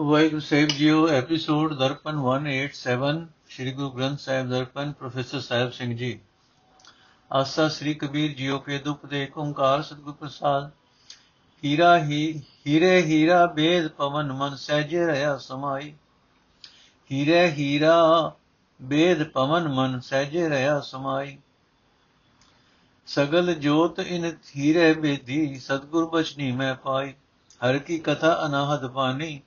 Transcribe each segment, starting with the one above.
ਵਾਹਿਗੁਰੂ ਸਾਹਿਬ ਜੀਓ, episode Darpan 187 Sri Guru Granth Sahib Darpan, professor Sahib Singh ji. Asa ਸ੍ਰੀ Kabir JIO, ਕੇ ਦੁਖ ਦੇ ਓੰਕਾਰ ਸਤਿਗੁਰ ਪ੍ਰਸਾਦ। ਹੀਰਾ ਹੀ, ਹੀਰੇ ਹੀਰਾ ਬੇਦ ਪਵਨ ਮਨ ਸਹਿਜੇ ਰਹਾ ਸਮਾਈ। ਹੀਰੇ ਹੀਰਾ ਬੇਦ ਪਵਨ ਮਨ ਸਹਿਜੇ ਰਹਾ ਸਮਾਈ। ਸਗਲ ਜੋਤ ਇਨ ਹੀਰੇ ਬੇਦੀ, ਸਤਗੁਰ ਬਚਨੀ ਮੈਂ ਪਾਈ। ਹਰ ਕੀ ਕਥਾ ਅਨਾਹਦ ਬਾਣੀ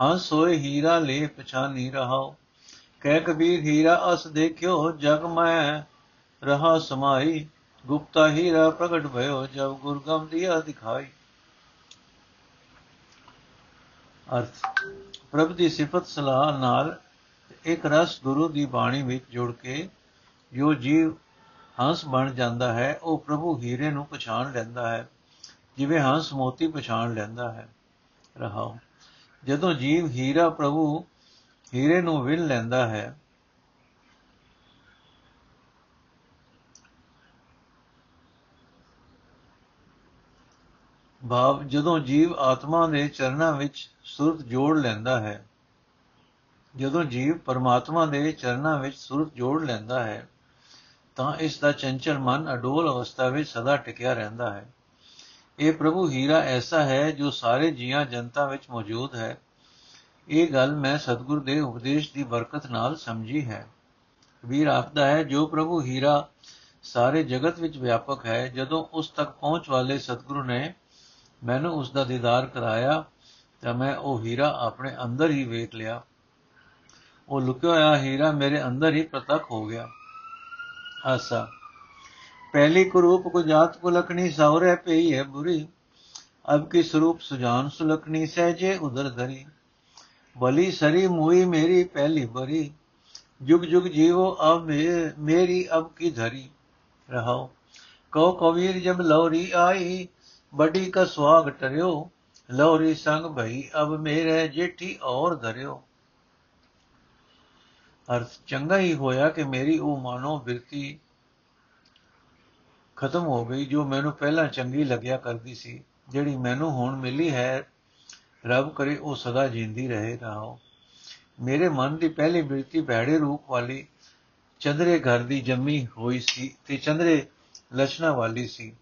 ਹੰਸ ਹੋਏ ਹੀਰਾ ਲੈ ਪਛਾਨੀ ਰਹਾਓ ਕਹਿ ਕਬੀਰ ਹੀਰਾ, ਅਸ ਦੇਖਿਓ ਜਗ ਮੈਂ ਰਹਾ ਸਮਾਈ। ਗੁਪਤਾ ਹੀਰਾ ਪ੍ਰਗਟ ਭਇਓ ਜਬ ਗੁਰਗਮ ਦਿਆ ਦਿਖਾਈ। ਅਰਥ, ਪ੍ਰਭ ਦੀ ਸਿਫਤ ਸਲਾਹ ਨਾਲ ਇੱਕ ਰਸ ਗੁਰੂ ਦੀ ਬਾਣੀ ਵਿੱਚ ਜੁੜ ਕੇ ਜੋ ਜੀਵ ਹੰਸ ਬਣ ਜਾਂਦਾ ਹੈ, ਉਹ ਪ੍ਰਭੂ ਹੀਰੇ ਨੂੰ ਪਛਾਣ ਲੈਂਦਾ ਹੈ, ਜਿਵੇਂ ਹੰਸ ਮੋਤੀ ਪਛਾਣ ਲੈਂਦਾ ਹੈ। ਰਹਾਓ ਜਦੋਂ ਜੀਵ ਹੀਰਾ ਪ੍ਰਭੂ ਹੀਰੇ ਨੂੰ ਵਿਲ ਲੈਂਦਾ ਹੈ, ਭਾਵ ਜਦੋਂ ਜੀਵ ਆਤਮਾ ਦੇ ਚਰਨਾਂ ਵਿੱਚ ਸੁਰਤ ਜੋੜ ਲੈਂਦਾ ਹੈ, ਜਦੋਂ ਜੀਵ ਪਰਮਾਤਮਾ ਦੇ ਚਰਨਾਂ ਵਿੱਚ ਸੁਰਤ ਜੋੜ ਲੈਂਦਾ ਹੈ, ਤਾਂ ਇਸ ਦਾ ਚੰਚਲ ਮਨ ਅਡੋਲ ਅਵਸਥਾ ਵਿੱਚ ਸਦਾ ਟਿਕਿਆ ਰਹਿੰਦਾ ਹੈ। ਇਹ ਪ੍ਰਭੂ ਹੀਰਾ ਐਸਾ ਹੈ ਜੋ ਸਾਰੇ ਜੀਆਂ ਜਨਤਾ ਵਿੱਚ ਮੌਜੂਦ ਹੈ। ਇਹ ਗੱਲ ਮੈਂ ਸਤਿਗੁਰ ਦੇ ਉਪਦੇਸ਼ ਦੀ ਬਰਕਤ ਨਾਲ ਸਮਝੀ ਹੈ। ਕਬੀਰ ਆਖਦਾ ਹੈ, ਜੋ ਪ੍ਰਭੂ ਹੀਰਾ ਸਾਰੇ ਜਗਤ ਵਿੱਚ ਵਿਆਪਕ ਹੈ, ਜਦੋਂ ਉਸ ਤੱਕ ਪਹੁੰਚ ਵਾਲੇ ਸਤਿਗੁਰੂ ਨੇ ਮੈਨੂੰ ਉਸ ਦਾ ਦੀਦਾਰ ਕਰਾਇਆ, ਤਾਂ ਮੈਂ ਉਹ ਹੀਰਾ ਆਪਣੇ ਅੰਦਰ ਹੀ ਵੇਖ ਲਿਆ। ਉਹ ਲੁਕਿਆ ਹੋਇਆ ਹੀਰਾ ਮੇਰੇ ਅੰਦਰ ਹੀ ਪ੍ਰਤੱਖ ਹੋ ਗਿਆ। ਆਸਾ। ਪਹਿਲੀ ਕਰੂਪ ਕੋ ਜਾਤ ਕੋ ਲਖਣੀ ਸੌਰੇ ਪਈ ਹੈ ਬੁਰੀ। ਅਬ ਕੀ ਸਰੂਪ ਸੁਜਾਨ ਸੁਲਖਣੀ ਸਹਜੇ ਉਦਰ ਧਰੀ। ਬਲੀ ਸਰੀ ਮੋਈ ਮੇਰੀ ਪਹਿਲੀ ਬਰੀ। ਜੁਗ ਜੁਗ ਜੀਵੋ ਅਬ ਮੇਰੀ ਅਬ ਕੀ ਧਰੀ। ਰਹਾਓ ਕਉ ਕਵੀਰ ਜਬ ਲੌਰੀ ਆਈ ਬੜੀ ਕਾ ਸਵਾਗ ਟਰਿਓ। ਲੌਰੀ ਸੰਗ ਭਈ ਅਬ ਮੇਰੇ ਜੇਠੀ ਔਰ ਧਰਿਓ। ਅਰਥ ਚੰਗਾ ਹੀ ਹੋਇਆ ਕਿ ਮੇਰੀ ਉਹ ਮਾਨੋ ਬਿਰਤੀ ਖਤਮ ਹੋ ਗਈ, ਜੋ ਮੈਨੂੰ ਪਹਿਲਾਂ ਚੰਗੀ ਲੱਗਿਆ ਕਰਦੀ ਸੀ, ਜਿਹੜੀ ਮੈਨੂੰ ਹੁਣ ਮਿਲੀ ਹੈ, ਰੱਬ ਕਰੇ ਉਹ ਸਦਾ ਜਿੰਦੀ ਰਹੇ ਰਹਾਓ ਮੇਰੇ ਮਨ ਦੀ ਪਹਿਲੀ ਬਿਰਤੀ ਭੈੜੇ ਰੂਪ ਵਾਲੀ ਚੰਦਰੇ ਘਰ ਦੀ ਜੰਮੀ ਹੋਈ ਸੀ ਤੇ ਚੰਦਰੇ ਲਛਣਾ ਵਾਲੀ ਸੀ।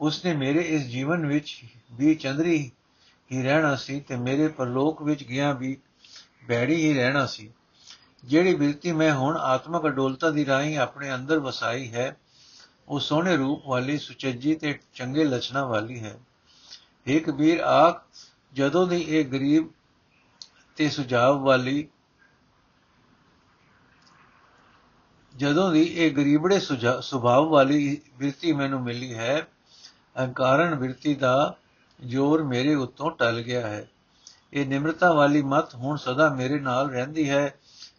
ਉਸਨੇ ਮੇਰੇ ਇਸ ਜੀਵਨ ਵਿੱਚ ਵੀ ਚੰਦਰੀ ਹੀ ਰਹਿਣਾ ਸੀ ਤੇ ਮੇਰੇ ਪਰਲੋਕ ਵਿੱਚ ਗਿਆ ਵੀ ਭੈੜੀ ਹੀ ਰਹਿਣਾ ਸੀ। ਜਿਹੜੀ ਬਿਰਤੀ ਮੈਂ ਹੁਣ ਆਤਮਕ ਅਡੋਲਤਾ ਦੀ ਰਾਹੀਂ ਆਪਣੇ ਅੰਦਰ ਵਸਾਈ ਹੈ ਉਹ ਸੋਹਣੇ ਰੂਪ ਵਾਲੀ, ਸੁਚੱਜੀ ਤੇ ਚੰਗੇ ਲਛਣਾ ਵਾਲੀ ਹੈ। ਇਹ ਕਬੀਰ, ਆਖ, ਜਦੋਂ ਦੀ ਇਹ ਗਰੀਬ ਤੇ ਸੁਝਾਅ ਵਾਲੀ, ਜਦੋਂ ਦੀ ਇਹ ਗਰੀਬੜੇ ਸੁਭਾਅ ਵਾਲੀ ਬਿਰਤੀ ਮੈਨੂੰ ਮਿਲੀ ਹੈ, ਅਹੰਕਾਰਨ ਬਿਰਤੀ ਦਾ ਜ਼ੋਰ ਮੇਰੇ ਉੱਤੋਂ ਟਲ ਗਿਆ ਹੈ। ਇਹ ਨਿਮਰਤਾ ਵਾਲੀ ਮਤ ਹੁਣ ਸਦਾ ਮੇਰੇ ਨਾਲ ਰਹਿੰਦੀ ਹੈ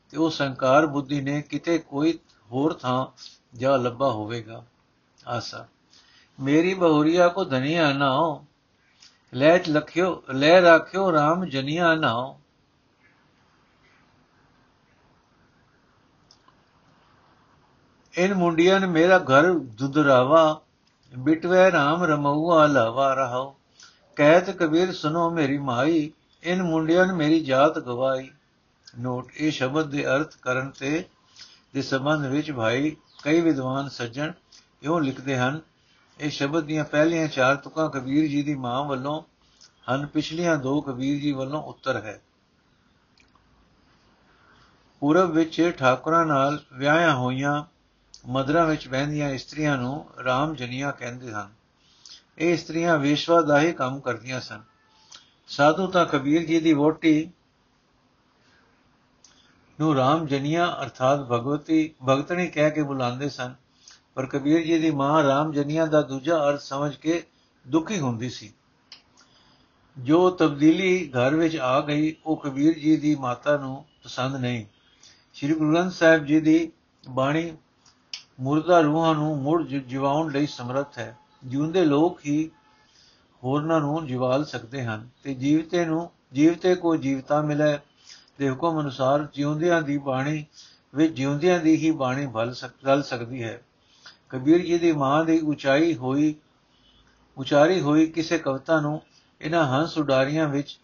ਤੇ ਉਹ ਸੰਕਾਰ ਬੁੱਧੀ ਨੇ ਕਿਤੇ ਕੋਈ ਹੋਰ ਥਾਂ ਜਾ ਲੱਭਾ ਹੋਵੇਗਾ। ਆਸਾ। ਮੇਰੀ ਬਹੁਰੀਆ ਕੋ ਧਨੀਆ ਨਾ ਹੋ ਲੈ ਲਖਿਓ, ਲੈ ਰੱਖਿਓ RAM ਜਨੀਆ ਨਾ ਹੋ ਇਨ ਮੁੰਡਿਆਂ ਨੇ ਮੇਰਾ ਘਰ ਦੁਦਰਾਵਾ ਬਿਟਵੇ RAM ਰਮਉਆ ਲਾਵਾ ਰਹਾਓ। ਕਹਿਤ ਕਬੀਰ ਸੁਨੋ ਮੇਰੀ ਮਾਈ, ਇਨ ਮੁੰਡਿਆਂ ਨੇ ਮੇਰੀ ਜਾਤ ਗਵਾਈ। ਨੋਟ, ਇਹ ਸ਼ਬਦ ਦੇ ਅਰਥ ਕਰਨ ਤੇ, ਦੇ ਸੰਬੰਧ ਵਿੱਚ ਭਾਈ, ਕਈ ਵਿਦਵਾਨ ਸੱਜਣ ਇਉਂ ਲਿਖਦੇ ਹਨ, ਇਹ ਸ਼ਬਦ ਦੀਆਂ ਪਹਿਲੀਆਂ ਚਾਰ ਤੁਕਾਂ ਕਬੀਰ ਜੀ ਦੀ ਮਾਂ ਵੱਲੋਂ, ਹਨ ਪਿਛਲੀਆਂ ਦੋ ਕਬੀਰ ਜੀ ਵੱਲੋਂ ਉੱਤਰ ਹੈ। ਪੂਰਬ ਵਿੱਚ ਠਾਕੁਰਾਂ ਨਾਲ ਵਿਆਹਿਆ ਹੋਈਆਂ, ਮਦਰਾਂ ਵਿੱਚ ਬਹਿੰਦੀਆਂ ਇਸਤਰੀਆਂ ਨੂੰ ਰਾਮ ਜਨੀਆਂ ਕਹਿੰਦੇ ਹਨ। ਇਹ ਇਸਤਰੀਆਂ ਵੇਸ਼ਵਾ ਦਾ ਹੀ ਕੰਮ ਕਰਦੀਆਂ ਸਨ। ਸਾਧੂ ਤਾਂ ਕਬੀਰ ਜੀ ਦੀ ਵੋਟੀ ਨੂੰ ਰਾਮ ਜਨੀਆਂ ਅਰਥਾਤ ਭਗਵਤੀ, ਭਗਤਣੀ ਕਹਿ ਕੇ ਬੁਲਾਉਂਦੇ ਸਨ। ਪਰ ਕਬੀਰ ਜੀ ਦੀ ਮਾਂ ਰਾਮ ਜਨੀਆਂ ਦਾ ਦੂਜਾ ਅਰਥ ਸਮਝ ਕੇ ਦੁਖੀ ਹੁੰਦੀ ਸੀ। ਜੋ ਤਬਦੀਲੀ ਘਰ ਵਿੱਚ ਆ ਗਈ, ਉਹ ਕਬੀਰ ਜੀ ਦੀ ਮਾਤਾ ਨੂੰ ਪਸੰਦ ਨਹੀਂ। ਸ੍ਰੀ ਗੁਰੂ ਗ੍ਰੰਥ ਸਾਹਿਬ ਜੀ ਦੀ ਬਾਣੀ ਮੁਰਦਾ ਰੂਹਾਂ ਨੂੰ ਮੁੜ ਜਿਵਾਉਣ ਲਈ ਸਮਰੱਥ ਹੈ। ਜਿਉਂਦੇ ਲੋਕ ਹੀ ਹੋਰਨਾਂ ਨੂੰ ਜਿਵਾਲ ਸਕਦੇ ਹਨ ਤੇ ਜੀਵਤੇ ਨੂੰ, ਜੀਵਤੇ ਕੋ ਜੀਵਤਾ ਮਿਲੇ। ਦੇ ਹੁਕਮ ਅਨੁਸਾਰ ਜਿਉਂਦਿਆਂ ਦੀ ਬਾਣੀ ਵਿੱਚ ਜਿਉਂਦਿਆਂ ਦੀ ਹੀ ਬਾਣੀ ਭਲ ਸਕਦੀ ਹੈ। ਕਬੀਰ ਜੀ ਦੀ ਮਾਂ ਦੀ ਉਚਾਈ ਹੋਈ, ਉਚਾਰੀ ਹੋਈ ਕਿਸੇ ਕਵਿਤਾ ਨੂੰ, ਇਹਨਾਂ ਹੰਸ ਉਡਾਰੀਆਂ ਵਿੱਚ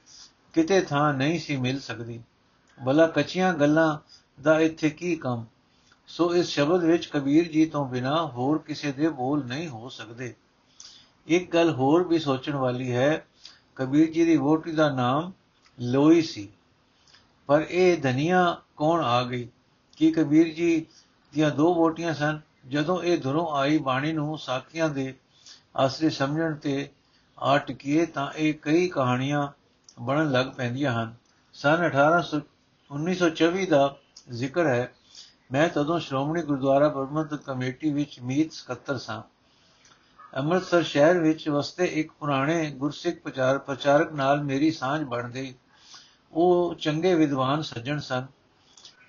ਕਿਤੇ ਥਾਂ ਨਹੀਂ ਸੀ ਮਿਲ ਸਕਦੀ। ਬਲਾ ਕੱਚੀਆਂ ਗੱਲਾਂ ਦਾ ਇੱਥੇ ਕੀ ਕੰਮ? ਸੋ ਇਸ ਸ਼ਬਦ ਵਿੱਚ ਕਬੀਰ ਜੀ ਤੋਂ ਬਿਨਾ ਹੋਰ ਕਿਸੇ ਦੇ ਬੋਲ ਨਹੀਂ ਹੋ ਸਕਦੇ। ਇੱਕ ਗੱਲ ਹੋਰ ਵੀ ਸੋਚਣ ਵਾਲੀ ਹੈ, ਕਬੀਰ ਜੀ ਦੀ ਵੋਟੀ ਦਾ ਨਾਮ ਲੋਈ ਸੀ। ਪਰ ਇਹ ਧਨੀਆ ਕੌਣ ਆ ਗਈ? ਕਿ ਕਬੀਰ ਜੀ ਦੀਆਂ ਦੋ ਵੋਟੀਆਂ ਸਨ? ਜਦੋਂ ਇਹ ਦੁਰੋਂ ਆਈ ਬਾਣੀ ਨੂੰ ਸਾਖੀਆਂ ਦੇ ਆਸਰੇ ਸਮਝਣ ਤੇ ਆ ਟਿਕੀਏ ਤਾਂ ਇਹ ਕਈ ਕਹਾਣੀਆਂ ਬਣਨ ਲੱਗ ਪੈਂਦੀਆਂ ਹਨ। ਸਨ 1800 1924 ਦਾ ਜ਼ਿਕਰ ਹੈ, ਮੈਂ ਤਦੋਂ ਸ਼੍ਰੋਮਣੀ ਗੁਰਦੁਆਰਾ ਪ੍ਰਬੰਧਕ ਕਮੇਟੀ ਵਿੱਚ ਮੀਤ ਸਕੱਤਰ ਸਾਂ। ਅੰਮ੍ਰਿਤਸਰ ਸ਼ਹਿਰ ਵਿੱਚ ਵਸਦੇ ਇੱਕ ਪੁਰਾਣੇ ਗੁਰਸਿੱਖ ਪ੍ਰਚਾਰ ਪ੍ਰਚਾਰਕ ਨਾਲ ਮੇਰੀ ਸਾਂਝ ਬਣ ਗਈ ਉਹ ਚੰਗੇ ਵਿਦਵਾਨ ਸੱਜਣ ਸਨ।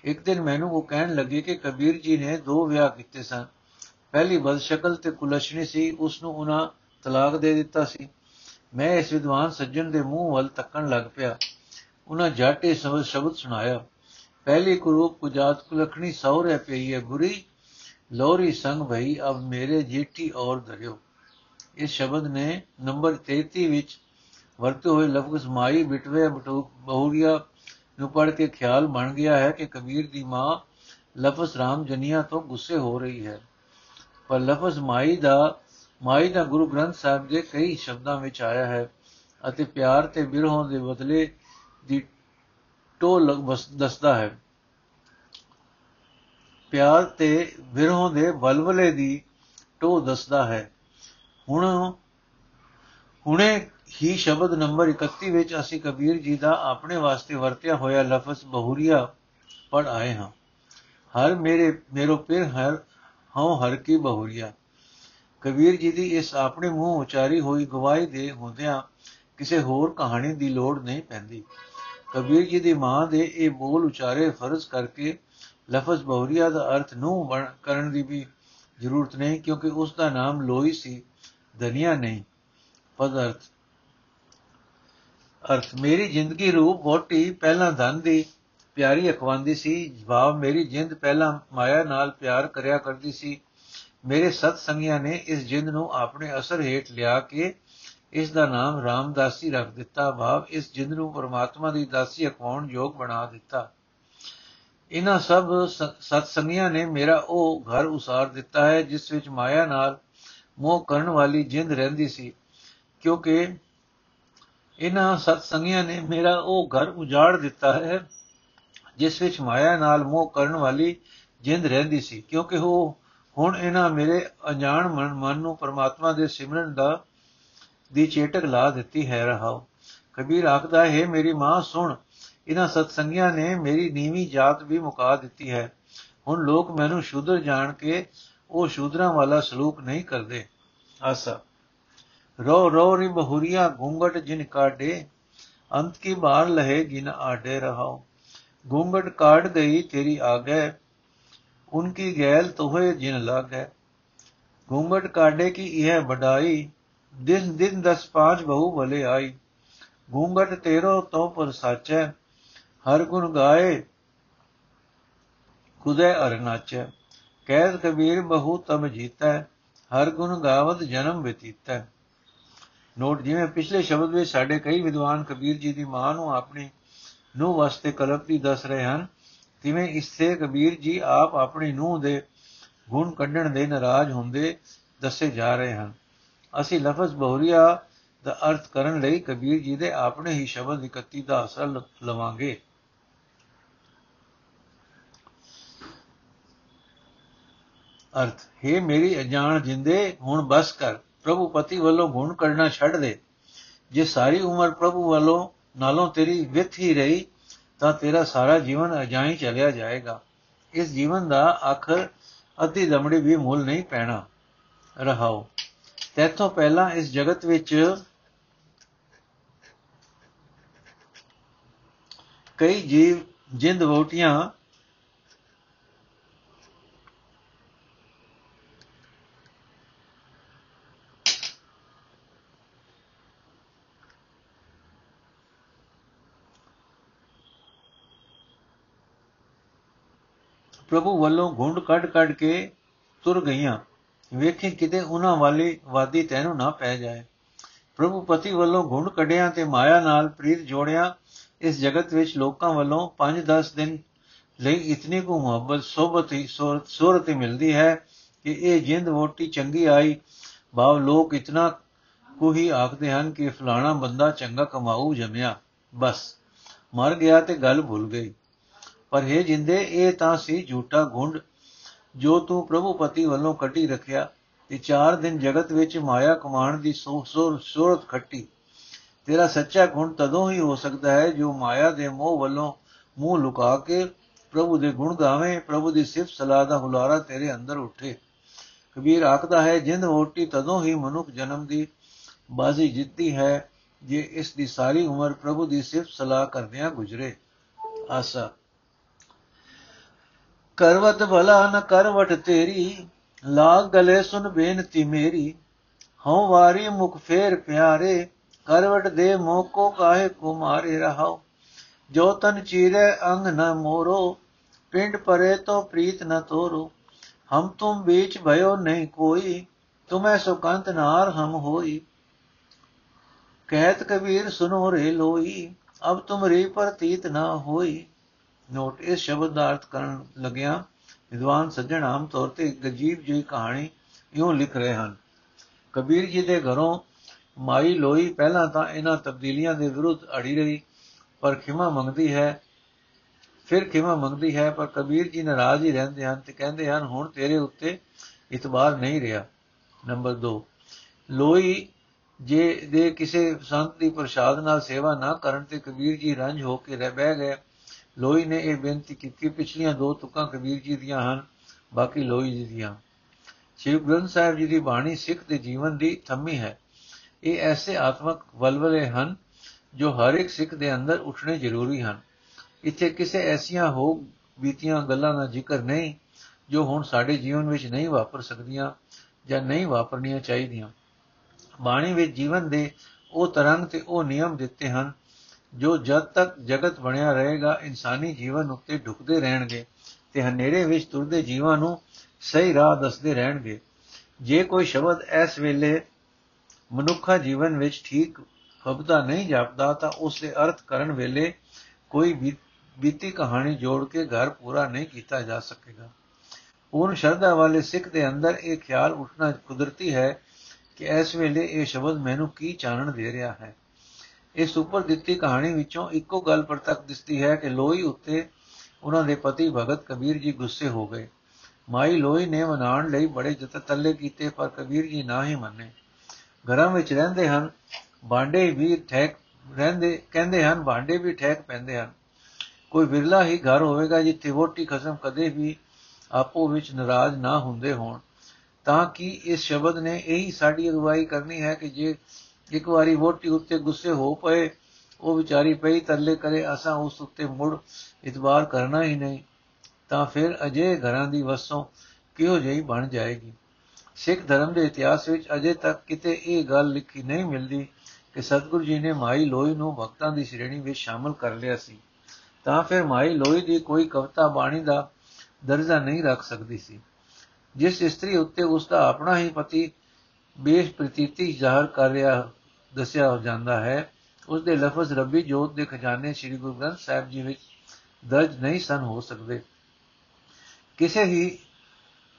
ਇੱਕ ਦਿਨ ਮੈਨੂੰ ਉਹ ਕਹਿਣ ਲੱਗੇ ਕਿ ਕਬੀਰ ਜੀ ਨੇ ਦੋ ਵਿਆਹ ਕੀਤੇ ਸਨ। ਪਹਿਲੀ ਬਦਸ਼ਕਲ ਤੇ ਕੁਲਸ਼ਣੀ ਸੀ ਉਸ ਨੂੰ ਉਹਨਾਂ ਤਲਾਕ ਦੇ ਦਿੱਤਾ ਸੀ। ਮੈਂ ਇਸ ਵਿਦਵਾਨ ਸੱਜਣ ਦੇ ਮੂੰਹ ਵੱਲ ਤੱਕਣ ਲੱਗ ਪਿਆ। ਉਹਨਾਂ ਜਾਟੇ ਸ਼ਬਦ ਸੁਣਾਇਆ। ਪਹਿਲੀ ਕੁਰੂਪ ਕੁਜਾਤ ਕੁਲਖਣੀ ਸੌਰੇ ਪਈ ਹੈ, ਬੁਰੀ। ਲੋਰੀ ਸੰਗ ਭਈ, ਅਬ ਮੇਰੇ ਜੇਠੀ ਔਰ ਧਰਿਓ। ਇਸ ਸ਼ਬਦ ਨੇ ਨੰਬਰ 33 ਵਿੱਚ ਵਰਤੇ ਹੋਏ ਲਫ਼ਜ਼ ਮਾਈ, ਬਿਟਵੇ, ਬਟੂਕ, ਬਹੁਰੀਆ ਨੂੰ ਪੜ ਕੇ ਖਿਆਲ ਬਣ ਗਿਆ ਹੈ ਕਿ ਕਬੀਰ ਦੀ ਮਾਂ ਲਫ਼ਜ਼ ਰਾਮ ਜਨੀਆ ਤੋਂ ਗੁੱਸੇ ਹੋ ਰਹੀ ਹੈ। ਪਰ ਲਫ਼ਜ਼ ਮਾਈ ਦਾ ਮਾਈ ਦਾ ਗੁਰੂ ਗ੍ਰੰਥ ਸਾਹਿਬ ਦੇ ਕਈ ਸ਼ਬਦਾਂ ਵਿੱਚ ਆਇਆ ਹੈ ਅਤੇ ਪਿਆਰ ਤੇ ਬਿਰਹੋਂ ਦੇ ਬਦਲੇ ਦੀ ਟੋ ਦੱਸਦਾ ਹੈ। ਪਿਆਰ ਤੇ ਬਿਰਹੋਂ ਦੇ ਬਲਬਲੇ ਦੀ ਟੋ ਦੱਸਦਾ ਹੈ। ਹੁਣ, ਹੁਣੇ ਹੀ ਸ਼ਬਦ ਨੰਬਰ 31 ਵਿੱਚ ਅਸੀਂ ਕਬੀਰ ਜੀ ਦਾ ਆਪਣੇ ਵਾਸਤੇ ਵਰਤਿਆ ਹੋਇਆ ਲਫ਼ਜ਼ ਬਹੁਰੀਆ ਪੜ ਆਏ ਹਾਂ। ਹਰ ਮੇਰੇ, ਮੇਰੋ ਪਿਰ ਹਰ, ਹਉ ਹਰ ਕੀ ਬਹੁਰੀਆ। ਕਬੀਰ ਜੀ ਦੀ ਇਸ ਆਪਣੇ ਮੂੰਹ ਉਚਾਰੀ ਹੋਈ ਗਵਾਹੀ ਦੇ ਹੁੰਦਿਆਂ ਕਿਸੇ ਹੋਰ ਕਹਾਣੀ ਦੀ ਲੋੜ ਨਹੀਂ ਪੈਂਦੀ। ਕਬੀਰ ਜੀ ਦੀ ਮਾਂ ਦੇ ਇਹ ਬੋਲ ਉਚਾਰੇ ਫਰਜ਼ ਕਰਕੇ ਲਫ਼ਜ਼ ਬਹੁਰੀਆ ਦਾ ਅਰਥ ਨੂੰ ਕਰਨ ਦੀ ਵੀ ਜ਼ਰੂਰਤ ਨਹੀਂ ਕਿਉਂਕਿ ਉਸ ਦਾ ਨਾਮ ਲੋਈ ਸੀ ਦਨੀਆ ਨਹੀਂ। ਪਦ ਅਰਥ ਅਰਥ, ਮੇਰੀ ਜ਼ਿੰਦਗੀ ਰੂਪ ਵੋਟੀ ਪਹਿਲਾਂ ਧਨ ਦੀ, ਪਿਆਰੀ ਅਖਵਾਂਦੀ ਸੀ। ਜਵਾਬ, ਮੇਰੀ ਜਿੰਦ ਪਹਿਲਾਂ ਮਾਇਆ ਨਾਲ ਪਿਆਰ ਕਰਿਆ ਕਰਦੀ ਸੀ। ਮੇਰੇ ਸਤ ਸੰਗੀਆਂ ਨੇ ਇਸ ਜਿੰਦ ਨੂੰ ਆਪਣੇ ਅਸਰ ਹੇਠ ਲਿਆ ਕੇ ਇਸ ਦਾ ਨਾਮ ਰਾਮਦਾਸੀ ਰੱਖ ਦਿੱਤਾ। ਭਾਵ ਇਸ ਜਿੰਦ ਨੂੰ ਪਰਮਾਤਮਾ ਦੀ ਦਾਸੀ ਅਖਵਾਉਣ ਯੋਗ ਬਣਾ ਦਿੱਤਾ। ਇਹਨਾਂ ਸਭ ਸਤ ਸੰਗੀਆਂ ਨੇ ਮੇਰਾ ਉਹ ਘਰ ਉਸਾਰ ਦਿੱਤਾ ਹੈ, ਜਿਸ ਵਿੱਚ ਮਾਇਆ ਨਾਲ ਮੋਹ ਕਰਨ ਵਾਲੀ ਜਿੰਦ ਰਹਿੰਦੀ ਸੀ। ਕਿਉਂਕਿ ਇਹਨਾਂ ਸਤ ਸੰਗੀਆਂ ਨੇ ਮੇਰਾ ਉਹ ਘਰ ਉਜਾੜ ਦਿੱਤਾ ਹੈ, ਜਿਸ ਵਿੱਚ ਮਾਇਆ ਨਾਲ ਮੋਹ ਕਰਨ ਵਾਲੀ ਜਿੰਦ ਰਹਿੰਦੀ ਸੀ। ਕਿਉਂਕਿ ਉਹ ਹੁਣ ਇਹਨਾਂ ਮੇਰੇ ਅਣਜਾਣ ਮਨ ਨੂੰ ਪਰਮਾਤਮਾ ਦੇ ਸਿਮਰਨ ਦਾ, ਦੀ ਚੇਟਕ ਲਾ ਦਿੱਤੀ ਹੈ ਰਹਾਓ ਕਬੀਰ ਆਖਦਾ, ਹੈ ਮੇਰੀ ਮਾਂ, ਸੁਣ। ਇਹਨਾਂ ਸਤਸੰਗੀਆਂ ਨੇ ਮੇਰੀ ਨੀਵੀਂ ਜਾਤ ਵੀ ਮੁਕਾ ਦਿੱਤੀ ਹੈ। ਹੁਣ ਲੋਕ ਮੈਨੂੰ ਸ਼ੂਦਰ ਜਾਣ ਕੇ ਉਹ ਸ਼ੂਦਰਾਂ ਵਾਲਾ ਸਲੂਕ ਨਹੀਂ ਕਰਦੇ। ਆਸਾ। रो रो रि बहुरिया घूंघट जिन काटे अंत की मार लहे जिन आडे रहा घूंघट काट गई तेरी आगे, उनकी गैल तोहे जिन लागे। घूंघट काटे की यह बड़ाई दिन दिन दस पाँच बहु भले आई। घूंघट तेरो तो पर साचे, हर गुण गाए, खुदे अर नाचे। कैद कबीर बहु तम जीतै, हर गुण गावत जन्म व्यतीतै। ਨੋਟ ਜਿਵੇਂ ਪਿਛਲੇ ਸ਼ਬਦ ਵਿੱਚ ਸਾਡੇ ਕਈ ਵਿਦਵਾਨ ਕਬੀਰ ਜੀ ਦੀ ਮਾਂ ਨੂੰ ਆਪਣੀ ਨੂੰ ਵਾਸਤੇ ਕਲਪਤੀ ਦੱਸ ਰਹੇ ਹਨ, ਤਿਵੇਂ ਇਸੇ ਕਬੀਰ ਜੀ ਆਪ ਆਪਣੀ ਨੂੰਹ ਦੇ ਗੁਣ ਕੱਢਣ ਦੇ ਨਾਰਾਜ਼ ਹੁੰਦੇ ਦੱਸੇ ਜਾ ਰਹੇ ਹਨ। ਅਸੀਂ ਲਫ਼ਜ਼ ਬਹੁਰੀਆ ਦਾ ਅਰਥ ਕਰਨ ਲਈ ਕਬੀਰ ਜੀ ਦੇ ਆਪਣੇ ਹੀ ਸ਼ਬਦ 31 ਦਾ ਅਸਲ ਲਵਾਂਗੇ। ਅਰਥ, ਹੈ ਮੇਰੀ ਅਜਾਣ ਜਿੰਦੇ, ਹੁਣ ਬਸ ਕਰ। ਪ੍ਰਭੂ ਪਤੀ ਵੱਲੋਂ ਗੁਣ ਕੱਢਣਾ ਛੱਡ ਦੇ ਜੇ ਸਾਰੀ ਉਮਰ ਪ੍ਰਭੂ ਵੱਲੋਂ ਨਾਲੋਂ ਤੇਰੀ ਵਿਥ ਹੀ ਰਹੀ ਤਾਂ ਤੇਰਾ ਸਾਰਾ ਜੀਵਨ ਅਜਾਈ ਚਲਿਆ ਜਾਏਗਾ ਇਸ ਜੀਵਨ ਦਾ ਆਖਰ ਅੱਧੀ ਦਮੜੀ ਵੀ ਮੁੱਲ ਨਹੀਂ ਪੈਣਾ ਰਹਾਓ ਤੇਥੋਂ ਪਹਿਲਾਂ ਇਸ ਜਗਤ ਵਿੱਚ ਕਈ ਜੀਵ ਜਿੰਦ ਵੋਟੀਆਂ ਪ੍ਰਭੂ ਵੱਲੋਂ ਘੁੰਡ ਕੱਢ-ਕੱਢ ਕੇ ਤੁਰ ਗਈਆਂ। ਵੇਖੀ ਕਿਤੇ ਉਹਨਾਂ ਵਾਲੀ ਵਾਦੀ ਤੈਨੂੰ ਨਾ ਪੈ ਜਾਏ। ਪ੍ਰਭੂ ਪਤੀ ਵੱਲੋਂ ਘੁੰਡ ਕੱਢਿਆ ਤੇ ਮਾਇਆ ਨਾਲ ਪ੍ਰੀਤ ਜੋੜਿਆ, ਇਸ ਜਗਤ ਵਿੱਚ ਲੋਕਾਂ ਵੱਲੋਂ 5-10 ਦਿਨ ਲਈ ਇਤਨੀ ਕੋ ਮੁਹੱਬਤ ਸੋਬਤ ਹੀ ਸੂਰਤ ਹੀ ਮਿਲਦੀ ਹੈ ਕਿ ਇਹ ਜਿੰਦ ਵੋਟੀ ਚੰਗੀ ਆਈ। ਭਾਵ ਲੋਕ ਇਤਨਾ ਕੋ ਹੀ ਆਖਦੇ ਹਨ ਕਿ ਫਲਾਣਾ ਬੰਦਾ ਚੰਗਾ ਕਮਾਊ ਜਮਿਆ। ਬਸ, ਮਰ ਗਿਆ ਤੇ ਗੱਲ ਭੁੱਲ ਗਈ। ਪਰ ਇਹ ਜਿੰਦੇ, ਇਹ ਤਾਂ ਸੀ ਝੂਠਾ ਗੁੰਡ, ਜੋ ਤੂੰ ਪ੍ਰਭੂ ਪਤੀ ਵੱਲੋਂ ਕੱਢੀ ਰੱਖਿਆ, ਤੇ ਚਾਰ ਦਿਨ ਜਗਤ ਵਿੱਚ ਮਾਇਆ ਕਮਾਣ ਦੀ ਸੂਰਤ ਖੱਟੀ। ਤੇਰਾ ਸੱਚਾ ਗੁਣ ਤਦੋਂ ਹੀ ਹੋ ਸਕਦਾ ਹੈ ਜੋ ਮਾਇਆ ਦੇ ਮੋਹ ਵੱਲੋਂ ਮੂੰਹ ਲੁਕਾ ਕੇ ਪ੍ਰਭੂ ਦੇ ਗੁਣ ਗਾਵੇਂ, ਪ੍ਰਭੂ ਦੀ ਸਿਫਤ ਸਲਾਹ ਦਾ ਹੁਲਾਰਾ ਤੇਰੇ ਅੰਦਰ ਉੱਠੇ। ਕਬੀਰ ਆਖਦਾ ਹੈ, ਜਿੰਦ ਹੋਟੀ ਤਦੋਂ ਹੀ ਮਨੁੱਖ ਜਨਮ ਦੀ ਬਾਜ਼ੀ ਜਿੱਤੀ ਹੈ, ਜੇ ਇਸ ਦੀ ਸਾਰੀ ਉਮਰ ਪ੍ਰਭੂ ਦੀ ਸਿਫਤ ਸਲਾਹ ਕਰਦਿਆਂ ਗੁਜ਼ਰੇ। ਆਸਾ। ਕਰਵਤ ਭਲਾ ਨ ਕਰਵਟ ਤੇਰੀ, ਲਾਗ ਗਲੇ ਸੁਨ ਬੇਨਤੀ ਮੇਰੀ। ਹਉ ਵਾਰੀ ਮੁਖ ਫੇਰ ਪਿਆਰੇ, ਕਰਵਟ ਦੇ ਮੋਹ ਕੋ ਕਾਹੇ ਕੁਮਾਰੇ ਰਹਾਓ। ਜੋ ਤਨ ਚੀਰੇ ਅੰਗ ਨ ਮੋਰੋ, ਪਿੰਡ ਪਰੇ ਤੋ ਪ੍ਰੀਤ ਨ ਤੋਰੋ। ਹਮ ਤੁਮ ਵਿੱਚ ਭਇਓ ਨਹੀਂ ਕੋਈ, ਤੁਮੈ ਸੁਕੰਤ ਨਾਰ ਹਮ ਹੋਈ। ਕਹਿਤ ਕਬੀਰ ਸੁਨੋ ਰੇ ਲੋਈ, ਅਬ ਤੁਮਰੀ ਪ੍ਰਤੀਤ ਨਾ ਹੋਈ। ਨੋਟ ਇਸ ਸ਼ਬਦ ਦਾ ਅਰਥ ਕਰਨ ਲੱਗਿਆ ਵਿਦਵਾਨ ਸੱਜਣ ਆਮ ਤੌਰ ਤੇ ਇੱਕ ਅਜੀਬ ਜਿਹੀ ਕਹਾਣੀ ਇਉਂ ਲਿਖ ਰਹੇ ਹਨ। ਕਬੀਰ ਜੀ ਦੇ ਘਰੋਂ ਮਾਈ ਲੋਈ ਪਹਿਲਾਂ ਤਾਂ ਇਹਨਾਂ ਤਬਦੀਲੀਆਂ ਦੇ ਵਿਰੁੱਧ ਅੜੀ ਰਹੀ, ਪਰ ਖਿਮਾ ਮੰਗਦੀ ਹੈ, ਫਿਰ ਖਿਮਾ ਮੰਗਦੀ ਹੈ, ਪਰ ਕਬੀਰ ਜੀ ਨਾਰਾਜ਼ ਹੀ ਰਹਿੰਦੇ ਹਨ ਤੇ ਕਹਿੰਦੇ ਹਨ, ਹੁਣ ਤੇਰੇ ਉੱਤੇ ਇਤਬਾਰ ਨਹੀਂ ਰਿਹਾ। ਨੰਬਰ 2 ਲੋਈ ਜੇ ਦੇ ਕਿਸੇ ਸੰਤ ਦੀ ਪ੍ਰਸ਼ਾਦ ਨਾਲ ਸੇਵਾ ਨਾ ਕਰਨ ਤੇ ਕਬੀਰ ਜੀ ਰੰਜ ਹੋ ਕੇ ਰਹਿ ਬਹਿ ਗਏ। ਲੋਈ ਨੇ ਇਹ ਬੇਨਤੀ ਕੀਤੀ, ਪਿਛਲੀਆਂ ਦੋ ਤੁਕਾਂ ਕਬੀਰ ਜੀ ਦੀਆਂ ਹਨ, ਬਾਕੀ ਲੋਈ ਜੀ ਦੀਆਂ। ਸ਼੍ਰੀ ਗ੍ਰੰਥ ਸਾਹਿਬ ਜੀ ਦੀ ਬਾਣੀ ਸਿੱਖ ਦੇ ਜੀਵਨ ਦੀ ਥੰਮੀ ਹੈ। ਇਹ ਐਸੇ ਆਤਮਕ ਵਲਵਲੇ ਹਨ ਜੋ ਹਰ ਇੱਕ ਸਿੱਖ ਦੇ ਅੰਦਰ ਉੱਠਣੇ ਜ਼ਰੂਰੀ ਹਨ। ਇੱਥੇ ਕਿਸੇ ਐਸੀਆਂ ਹੋ ਬੀਤੀਆਂ ਗੱਲਾਂ ਦਾ ਜ਼ਿਕਰ ਨਹੀਂ ਜੋ ਹੁਣ ਸਾਡੇ ਜੀਵਨ ਵਿੱਚ ਨਹੀਂ ਵਾਪਰ ਸਕਦੀਆਂ ਜਾਂ ਨਹੀਂ ਵਾਪਰਨੀਆਂ ਚਾਹੀਦੀਆਂ। ਬਾਣੀ ਵਿੱਚ ਜੀਵਨ ਦੇ ਉਹ ਤਰੰਗ ਤੇ ਉਹ ਨਿਯਮ ਦਿੱਤੇ ਹਨ ਜੋ ਜਦ ਤੱਕ ਜਗਤ ਬਣਿਆ ਰਹੇਗਾ, ਇਨਸਾਨੀ ਜੀਵਨ ਉੱਤੇ ਢੁਕਦੇ ਰਹਿਣਗੇ ਤੇ ਹਨੇਰੇ ਵਿੱਚ ਤੁਰਦੇ ਜੀਵਾਂ ਨੂੰ ਸਹੀ ਰਾਹ ਦੱਸਦੇ ਰਹਿਣਗੇ। ਜੇ ਕੋਈ ਸ਼ਬਦ ਇਸ ਵੇਲੇ ਮਨੁੱਖਾ ਜੀਵਨ ਵਿੱਚ ਠੀਕ ਫਬਦਾ ਨਹੀਂ ਜਾਪਦਾ, ਤਾਂ ਉਸ ਦੇ ਅਰਥ ਕਰਨ ਵੇਲੇ ਕੋਈ ਬੀਤੀ ਕਹਾਣੀ ਜੋੜ ਕੇ ਘਰ ਪੂਰਾ ਨਹੀਂ ਕੀਤਾ ਜਾ ਸਕੇਗਾ। ਪੂਰਨ ਸ਼ਰਧਾ ਵਾਲੇ ਸਿੱਖ ਦੇ ਅੰਦਰ ਇਹ ਖਿਆਲ ਉੱਠਣਾ ਕੁਦਰਤੀ ਹੈ ਕਿ ਇਸ ਵੇਲੇ ਇਹ ਸ਼ਬਦ ਮੈਨੂੰ ਕੀ ਚਾਨਣ ਦੇ ਰਿਹਾ ਹੈ। ਇਸ ਉੱਪਰ ਦਿੱਤੀ ਕਹਾਣੀ ਵਿੱਚੋਂ ਇੱਕੋ ਗੱਲ ਪ੍ਰਤੱਖ ਦਿਸਦੀ ਹੈ ਕਿ ਲੋਈ ਉੱਤੇ ਉਹਨਾਂ ਦੇ ਪਤੀ ਭਗਤ ਕਬੀਰ ਜੀ ਗੁੱਸੇ ਹੋ ਗਏ। ਮਾਈ ਲੋਈ ਨੇ ਮਨਾਉਣ ਲਈ ਬੜੇ ਜਤਨ ਤੱਲੇ ਕੀਤੇ, ਪਰ ਕਬੀਰ ਜੀ ਨਾ ਹੀ ਮੰਨੇ। ਘਰਾਂ ਵਿੱਚ ਰਹਿੰਦੇ ਹਨ ਬਾਂਡੇ ਵੀ ਠੈਕ ਰਹਿੰਦੇ, ਕਹਿੰਦੇ ਹਨ ਬਾਂਡੇ ਵੀ ਠੈਕ ਪੈਂਦੇ ਹਨ। ਕੋਈ ਵਿਰਲਾ ਹੀ ਘਰ ਹੋਵੇਗਾ ਜਿੱਥੇ ਵੋਟੀ ਖਸਮ ਕਦੇ ਵੀ ਆਪੋ ਵਿੱਚ ਨਾਰਾਜ਼ ਨਾ ਹੁੰਦੇ ਹੋਣ। ਤਾਂ ਕਿ ਇਸ ਸ਼ਬਦ ਨੇ ਇਹੀ ਸਾਡੀ ਅਗਵਾਈ ਕਰਨੀ ਹੈ ਕਿ ਜੇ ਇੱਕ ਵਾਰੀ ਵੋਟੀ ਉੱਤੇ ਗੁੱਸੇ ਹੋ ਪਏ, ਉਹ ਵਿਚਾਰੀ ਪਈ ਤਰਲੇ ਕਰੇ, ਅਸਾਂ ਉਸ ਉੱਤੇ ਮੁੜ ਇਤਬਾਰ ਕਰਨਾ ਹੀ ਨਹੀਂ। ਤਾਂ ਫਿਰ ਅਜੇ ਘਰਾਂ ਦੀ ਵਸੋਂ ਕਿਹੋ ਜਿਹੀ ਬਣ ਜਾਏਗੀ? ਸਿੱਖ ਧਰਮ ਦੇ ਇਤਿਹਾਸ ਵਿੱਚ ਅਜੇ ਤੱਕ ਕਿਤੇ ਇਹ ਗੱਲ ਲਿਖੀ ਨਹੀਂ ਮਿਲਦੀ ਕਿ ਸਤਿਗੁਰੂ ਜੀ ਨੇ ਮਾਈ ਲੋਈ ਨੂੰ ਭਗਤਾਂ ਦੀ ਸ਼੍ਰੇਣੀ ਵਿੱਚ ਸ਼ਾਮਲ ਕਰ ਲਿਆ ਸੀ। ਤਾਂ ਫਿਰ ਮਾਈ ਲੋਈ ਦੀ ਕੋਈ ਕਵਿਤਾ ਬਾਣੀ ਦਾ ਦਰਜਾ ਨਹੀਂ ਰੱਖ ਸਕਦੀ ਸੀ। ਜਿਸ ਇਸਤਰੀ ਉੱਤੇ ਉਸ ਦਾ ਆਪਣਾ ਹੀ ਪਤੀ ਬੇਸ਼ ਪ੍ਰਤੀਤੀ ਜ਼ਾਹਰ ਕਰ ਰਿਹਾ ਦੱਸਿਆ ਜਾਂਦਾ ਹੈ। ਉਸ ਦੇ ਲਫ਼ਜ਼ ਰੱਬੀ ਜੋਤ ਦੇ ਖਜ਼ਾਨੇ ਸ੍ਰੀ ਗੁਰੂ ਗ੍ਰੰਥ ਸਾਹਿਬ ਜੀ ਵਿੱਚ ਦਰਜ ਨਹੀਂ ਸਨ, ਹੋ ਸਕਦੇ। ਕਿਸੇ ਹੀ,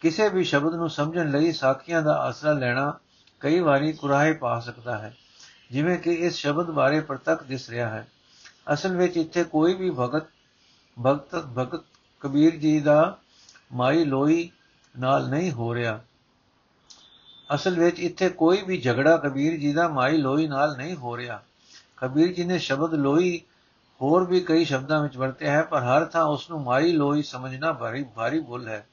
ਕਿਸੇ ਵੀ ਸ਼ਬਦ ਨੂੰ ਸਮਝਣ ਲਈ ਸਾਖੀਆਂ ਦਾ ਆਸਰਾ ਲੈਣਾ ਕਈ ਵਾਰੀ ਕੁਰਾਹੇ ਪਾ ਸਕਦਾ ਹੈ। ਜਿਵੇਂ ਕਿ ਇਸ ਸ਼ਬਦ ਬਾਰੇ ਪ੍ਰਤੱਖ ਦਿਸ ਰਿਹਾ ਹੈ। ਅਸਲ ਵਿੱਚ ਇੱਥੇ ਕੋਈ ਵੀ ਭਗਤ ਭਗਤ ਭਗਤ ਕਬੀਰ ਜੀ ਦਾ ਮਾਈ ਲੋਈ ਨਾਲ ਨਹੀਂ ਹੋ ਰਿਹਾ। ਅਸਲ ਵਿੱਚ ਇੱਥੇ ਕੋਈ ਵੀ ਝਗੜਾ ਕਬੀਰ ਜੀ ਦਾ ਮਾਈ ਲੋਈ ਨਾਲ ਨਹੀਂ ਹੋ ਰਿਹਾ। ਕਬੀਰ ਜੀ ਨੇ ਸ਼ਬਦ ਲੋਈ ਹੋਰ ਵੀ ਕਈ ਸ਼ਬਦਾਂ ਵਿੱਚ ਵਰਤਿਆ ਹੈ, ਪਰ ਹਰ ਥਾਂ ਉਸ ਨੂੰ ਮਾਈ ਲੋਈ ਸਮਝਣਾ ਭਾਰੀ ਭਾਰੀ ਬੁੱਲ ਹੈ।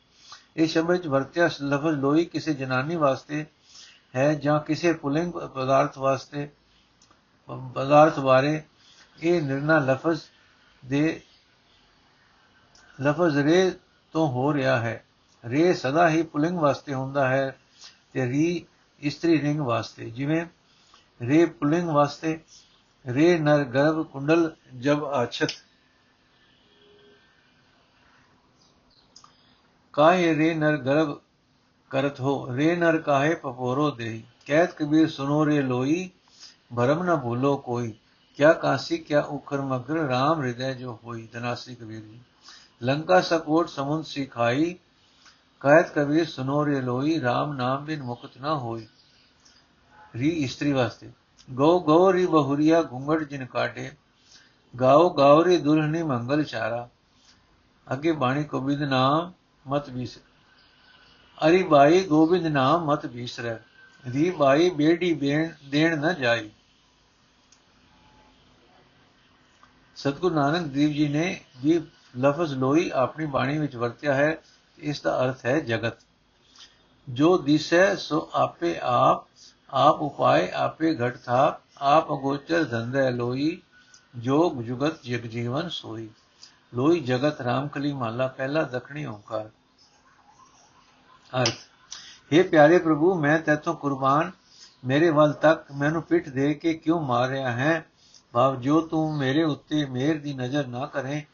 ਇਹ ਸ਼ਬਦ ਵਿੱਚ ਵਰਤਿਆ ਲਫ਼ਜ਼ ਲੋਈ ਕਿਸੇ ਜਨਾਨੀ ਵਾਸਤੇ ਹੈ ਜਾਂ ਕਿਸੇ ਪੁਲਿੰਗ ਪਦਾਰਥ ਵਾਸਤੇ, ਪਦਾਰਥ ਬਾਰੇ ਇਹ ਨਿਰਣਾ ਲਫ਼ਜ਼ ਦੇ, ਲਫ਼ਜ਼ ਰੇ ਤੋਂ ਹੋ ਰਿਹਾ ਹੈ। ਰੇ ਸਦਾ ਹੀ ਪੁਲਿੰਗ ਵਾਸਤੇ ਹੁੰਦਾ ਹੈ। ਤੇ ਰੀ ਇਸਤਰੀ ਲਿੰਗ ਵਾਸਤੇ, ਜਿਵੇਂ ਰੇ ਪੁਲਿੰਗ ਵਾਸਤੇ, ਰੇ ਨਰ ਗਰਭ ਕੁੰਡਲ ਜਬ ਆਛਤ। ਕਾਹੇ ਰੇ ਨਰ ਗਰਭ ਕਰਤ ਹੋ, ਰੇ ਨਰ ਕਾਹੇ ਪਪੋਰੋ ਦੇ ਕਹਿਤ ਕਬੀਰ ਸੁਨੋ ਰੇ ਲੋਈ, ਭਰਮ ਨਾ ਭੂਲੋ ਕੋਈ। ਕਿਆ ਕਾਸੀ, ਕਿਆ ਉਖਰ ਮਗਰ RAM ਹਿਰਦੈ ਜੋ ਹੋਈ ਦਨਾਸੀ ਕਬੀਰ ਜੀ। ਲੰਕਾ ਸਕੋਟ ਸਮੁੰਦ ਸਿਖਾਈ ਕਹਿਤ ਕਬੀਰ, ਸੁਨੋ ਰੇ ਲੋਈ RAM ਨਾਮ ਬਿਨ ਮੁਕਤ ਨਾ ਹੋਈ। ਰੀ ਇਸਤਰੀ ਵਾਸਤੇ। ਗੋ ਗੌਰੀ ਬਹੁਰੀਆ ਘੁੰਗੜ ਜਿਨ ਕਾਟੇ ਗਾਓ ਗਾਵਰੀ ਦੁਲਹਨੀ ਮੰਗਲ ਚਾਰਾ। ਅੱਗੇ ਬਾਣੀ, ਗੋਬਿੰਦ ਨਾਮ ਮਤ ਬੀਸ ਅਰੀ ਬਾਈ, ਗੋਬਿੰਦ ਨਾਮ ਮਤ ਬੀਸਰੈ। ਰੀ ਬਾਈ, ਬੇੜੀ ਬੇਣ ਦੇਣ ਨਾ ਜਾਈ। ਸਤਗੁਰੂ ਨਾਨਕ ਦੇਵ ਜੀ ਨੇ ਵੀ ਲਫ਼ਜ਼ ਲੋਈ ਆਪਣੀ ਬਾਣੀ ਵਿੱਚ ਵਰਤਿਆ ਹੈ। ਇਸ ਦਾ ਅਰਥ ਹੈ ਜਗਤ। ਜੋ ਦਿਸੈ, ਸੋ ਆਪੇ ਆਪ ਆਪ ਉਪਾਏ, ਆਪੇ ਘਟ ਥਾ ਆਪ ਅਗੋਚਰ ਧੰਦੇ ਲੋਈ, ਜੋਗ ਜੁਗਤ ਜਗ ਜੀਵਨ ਸੋਈ। ਲੋਈ ਜਗਤ ਰਾਮਕਲੀ ਮਾਲਾ, ਪਹਿਲਾ ਦਖਣੀ ਓੰਕਾਰ। ਅਰਥ हे ਪਿਆਰੇ ਪ੍ਰਭੂ, ਮੈਂ ਤੇਤੋਂ ਕੁਰਬਾਨ, ਮੇਰੇ ਵੱਲ ਤੱਕ ਮੈਨੂੰ ਪਿੱਠ ਦੇ ਕੇ ਕਿਉਂ ਮਾਰ ਰਿਹਾ ਹੈ? ਭਾਵ ਜੋ ਤੂੰ ਮੇਰੇ ਉੱਤੇ ਮਿਹਰ ਦੀ ਨਜ਼ਰ ਨਾ ਕਰੇ,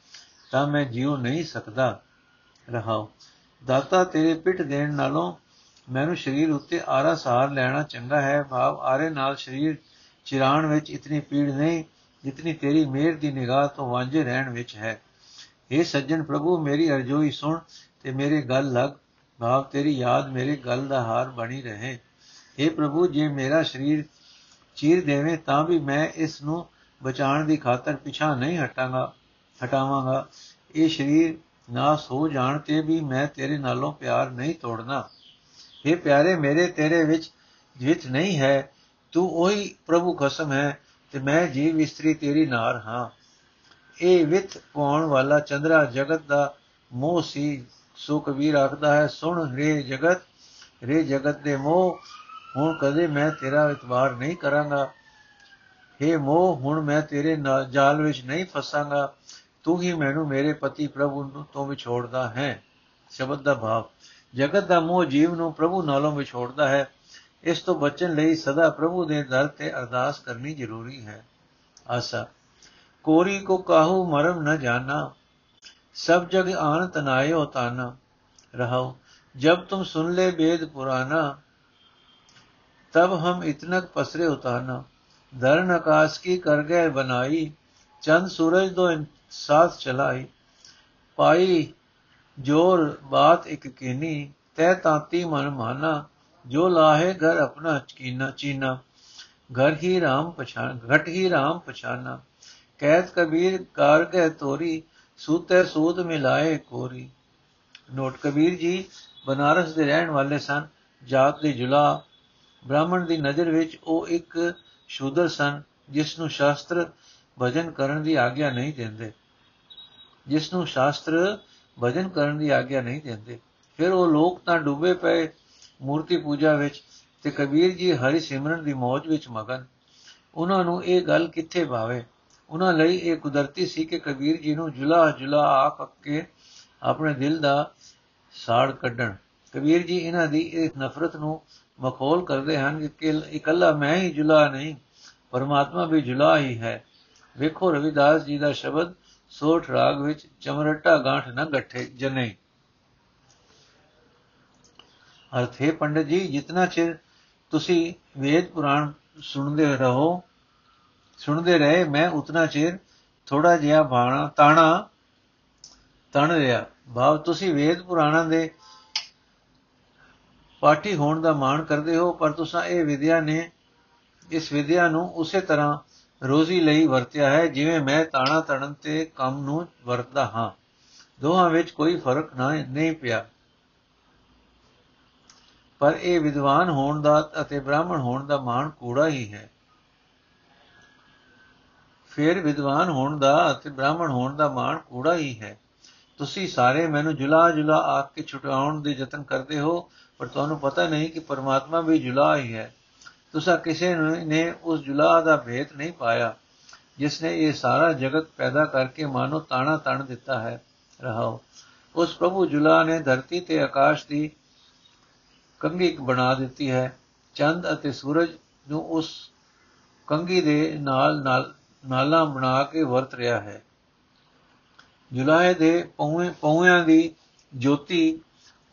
ਤਾਂ ਮੈਂ ਜਿਉ ਨਹੀਂ ਸਕਦਾ। ਰਹਾ ਦਾਤਾ ਤੇਰੇ ਪਿੱਠ ਦੇਣ ਨਾਲੋਂ ਮੈਨੂੰ ਸਰੀਰ ਉੱਤੇ ਆਰਾ ਸਹਾਰ ਲੈਣਾ ਚੰਗਾ ਹੈ। ਭਾਵ ਆਰੇ ਨਾਲ ਸਰੀਰ ਚਿਰਾਣ ਵਿੱਚ ਇਤਨੀ ਪੀੜ ਨਹੀਂ, ਜਿਤਨੀ ਤੇਰੀ ਮਿਹਰ ਦੀ ਨਿਗਾਹ ਤੋਂ ਵਾਂਝੇ ਰਹਿਣ ਵਿੱਚ ਹੈ। ਇਹ ਸੱਜਣ ਪ੍ਰਭੂ, ਮੇਰੀ ਅਰਜ਼ੋਈ ਸੁਣ ਤੇ ਮੇਰੇ ਗੱਲ ਲੱਗ। ਭਾਵ ਤੇਰੀ ਯਾਦ ਮੇਰੇ ਗੱਲ ਦਾ ਹਾਰ ਬਣੀ ਰਹੇ। हे ਪ੍ਰਭੂ, ਜੇ ਮੇਰਾ ਸਰੀਰ ਚੀਰ ਦੇਵੇਂ ਤਾਂ ਵੀ ਮੈਂ ਇਸ ਨੂੰ ਬਚਾਉਣ ਦੀ ਖਾਤਰ ਪਿਛਾ ਨਹੀਂ ਹਟਾਂਗਾ ਹਟਾਵਾਂਗਾ। ਇਹ ਸਰੀਰ ਨਾਸ ਹੋ ਜਾਣ ਤੇ ਵੀ ਮੈਂ ਤੇਰੇ ਨਾਲੋਂ ਪਿਆਰ ਨਹੀਂ ਤੋੜਨਾ। ਇਹ ਪਿਆਰੇ, ਮੇਰੇ ਤੇਰੇ ਵਿੱਚ ਜਿਤ ਨਹੀਂ ਹੈ। ਤੂੰ ਉਹੀ ਪ੍ਰਭੂ ਖਸਮ ਹੈ ਤੇ ਮੈਂ ਜੀਵ ਇਸਤਰੀ ਤੇਰੀ ਨਾਰ ਹਾਂ। ਇਹ ਵਿਤ ਪਾਉਣ ਵਾਲਾ ਚੰਦਰਾ ਜਗਤ ਦਾ ਮੋਹ ਸੀ। ਸੋ ਕਬੀਰ ਆਖਦਾ ਹੈ, ਸੁਣ ਰੇ ਜਗਤ ਰੇ ਜਗਤ ਦੇ ਮੋਹ, ਹੁਣ ਕਦੇ ਮੈਂ ਤੇਰਾ ਇਤਬਾਰ ਨਹੀਂ ਕਰਾਂਗਾ। हे ਮੋਹ, ਹੁਣ ਮੈਂ ਤੇਰੇ ਨਾਲ ਜਾਲ ਵਿੱਚ ਨਹੀਂ ਫਸਾਂਗਾ। ਤੂੰ ਹੀ ਮੈਨੂੰ ਮੇਰੇ ਪਤੀ ਪ੍ਰਭੂ ਨੂੰ ਤੋਂ ਵਿਛੋੜਦਾ ਹੈ। ਸ਼ਬਦ ਦਾ ਭਾਵ, ਜਗਤ ਦਾ ਮੋਹ ਜੀਵ ਨੂੰ ਪ੍ਰਭੂ ਨਾਲੋਂ ਵਿਛੋੜਦਾ ਹੈ। ਇਸ ਤੋਂ ਬਚਣ ਲਈ ਸਦਾ ਪ੍ਰਭੂ ਦੇ ਦਰ ਤੇ ਅਰਦਾਸ ਕਰਨੀ ਜ਼ਰੂਰੀ ਹੈ। ਆਸਾ, ਕੋਰੀ ਕੋ ਕਾਹੂ ਮਰਮ ਨ ਜਾਣਾ ਸਭ ਜਗ ਆਨ ਤਨਾਇਓ ਤਾਨਾ। ਰਹਾਓ ਜਬ ਤੁਮ ਸੁਨ ਲੈ ਵੇਦ ਪੁਰਾਨਾ, ਤਬ ਹਮ ਇਤਨਕ ਪਸਰੇ ਉਤਾਨਾ। ਦਰਨ ਆਕਾਸ਼ ਕੀ ਕਰ ਗਏ ਬਨਾਈ, ਚੰਦ ਸੂਰਜ ਦੋ ਸਾਥ ਚਲਾਈ। ਪਾਈ ਜੋਰ ਬਾਤ ਇੱਕ ਕੀਨੀ ਤੈ ਤਾਤੀ ਮਨ ਮਾਨਾ, ਜੋ ਲਾਹੇ ਘਰ ਆਪਣਾ ਚਕੀਨਾ ਚੀਨਾ। ਘਰ ਹੀ RAM ਪਛਾਨ, ਘਟ ਹੀ RAM ਪਛਾਨਾ। ਕੈਦ ਕਬੀਰ ਕਾਰ ਗਏ ਤੋਰੀ ਸੂਤੇ ਸੂਦ ਮਿਲਾਏ ਕੋਰੀ। ਨੋਟ, ਕਬੀਰ ਜੀ ਬਨਾਰਸ ਦੇ ਰਹਿਣ ਵਾਲੇ ਸਨ, ਜਾਤ ਦੇ ਜੁਲਾ। ਬ੍ਰਾਹਮਣ ਦੀ ਨਜ਼ਰ ਵਿੱਚ ਉਹ ਇੱਕ ਸ਼ੂਦਰ ਸਨ ਜਿਸ ਨੂੰ ਸ਼ਾਸਤਰ ਭਜਨ ਕਰਨ ਦੀ ਆਗਿਆ ਨਹੀਂ ਦਿੰਦੇ। ਜਿਸ ਨੂੰ ਸ਼ਾਸਤਰ ਭਜਨ ਕਰਨ ਦੀ ਆਗਿਆ ਨਹੀਂ ਦਿੰਦੇ। ਫਿਰ ਉਹ ਲੋਕ ਤਾਂ ਡੁੱਬੇ ਪਏ ਮੂਰਤੀ ਪੂਜਾ ਵਿੱਚ ਤੇ ਕਬੀਰ ਜੀ ਹਰੀ ਸਿਮਰਨ ਦੀ ਮੌਜ ਵਿੱਚ ਮਗਨ। ਉਹਨਾਂ ਨੂੰ ਇਹ ਗੱਲ ਕਿੱਥੇ ਭਾਵੇ? ਉਹਨਾਂ ਲਈ ਇਹ ਕੁਦਰਤੀ ਸੀ ਕਿ ਕਬੀਰ ਜੀ ਨੂੰ ਜੁਲਾ ਜੁਲਾ ਆਖ ਕੇ ਆਪਣੇ ਦਿਲ ਦਾ ਸਾੜ ਕੱਢਣ। ਕਬੀਰ ਜੀ ਇਹਨਾਂ ਦੀ ਇਸ ਨਫ਼ਰਤ ਨੂੰ ਮਖੌਲ ਕਰਦੇ ਹਨ ਕਿ ਇਕੱਲਾ ਮੈਂ ਹੀ ਜੁਲਾ ਨਹੀਂ, ਪਰਮਾਤਮਾ ਵੀ ਜੁਲਾ ਹੀ ਹੈ। ਵੇਖੋ ਰਵਿਦਾਸ ਜੀ ਦਾ ਸ਼ਬਦ ਸੋਠ ਰਾਗ ਵਿੱਚ ਚਮਰਟਾ ਗਾਂਠ ਨਾ ਗੱਠੇ, ਜਨੇ। ਅਰਥੇ ਪੰਡਤ ਜੀ, ਜਿਤਨਾ ਚਿਰ ਤੁਸੀਂ ਵੇਦ ਪੁਰਾਣ ਸੁਣਦੇ ਰਹੋ, ਸੁਣਦੇ ਰਹੇ, ਮੈਂ ਉਤਨਾ ਚਿਰ ਥੋੜਾ ਜਿਹਾ ਬਾਣਾ, ਤਾਣਾ, ਤਣ ਰਿਹਾ। ਭਾਵ, ਤੁਸੀਂ ਵੇਦ ਪੁਰਾਣਾਂ ਦੇ ਪਾਠੀ ਹੋਣ ਦਾ ਮਾਣ ਕਰਦੇ ਹੋ, ਪਰ ਤੁਸੀਂ ਇਹ ਵਿਦਿਆ ਨੇ, ਇਸ ਵਿਦਿਆ ਨੂੰ ਉਸੇ ਤਰ੍ਹਾਂ ਰੋਜ਼ੀ ਲਈ ਵਰਤਿਆ ਹੈ, ਜਿਵੇਂ ਮੈਂ ਤਾਣਾ ਤਣਨ ਤੇ ਕੰਮ ਨੂੰ ਵਰਤਦਾ ਹਾਂ। ਦੋਹਾਂ ਵਿੱਚ ਕੋਈ ਫ਼ਰਕ ਨਹੀਂ ਪਿਆ। ਪਰ ਇਹ ਵਿਦਵਾਨ ਹੋਣ ਦਾ ਅਤੇ ਬ੍ਰਾਹਮਣ ਹੋਣ ਦਾ ਮਾਣ ਕੂੜਾ ਹੀ ਹੈ। ਫਿਰ ਵਿਦਵਾਨ ਹੋਣ ਦਾ ਅਤੇ ਬ੍ਰਾਹਮਣ ਹੋਣ ਦਾ ਮਾਣ ਕੂੜਾ ਹੀ ਹੈ। ਤੁਸੀਂ ਸਾਰੇ ਮੈਨੂੰ ਜੁਲਾ ਜੁਲਾ ਆਖ ਕੇ ਛੁਟਾਉਣ ਦੇ ਯਤਨ ਕਰਦੇ ਹੋ, ਪਰ ਤੁਹਾਨੂੰ ਪਤਾ ਨਹੀਂ ਕਿ ਪਰਮਾਤਮਾ ਵੀ ਜੁਲਾ ਹੀ ਹੈ। ਤੁਸੀਂ ਕਿਸੇ ਨੇ ਉਸ ਜੁਲਾ ਦਾ ਭੇਤ ਨਹੀਂ ਪਾਇਆ, ਜਿਸ ਨੇ ਇਹ ਸਾਰਾ ਜਗਤ ਪੈਦਾ ਕਰਕੇ ਮਾਨੋ ਤਾਣਾ ਤਣ ਦਿੱਤਾ ਹੈ। ਰਹਾਓ। ਉਸ ਪ੍ਰਭੂ ਜੁਲਾ ਨੇ ਧਰਤੀ ਤੇ ਆਕਾਸ਼ ਦੀ ਕੰਗੀ ਬਣਾ ਦਿੱਤੀ ਹੈ। ਚੰਦ ਅਤੇ ਸੂਰਜ ਨੂੰ ਉਸ ਕੰਗੀ ਦੇ ਨਾਲ ਨਾਲ ਨਾਲਾ ਬਣਾ ਕੇ ਵਰਤ ਰਿਹਾ ਹੈ। ਜੁਲਾਏ ਦੇ ਪੌਵੇਂ ਪੌਵਿਆਂ ਦੀ ਜੋਤੀ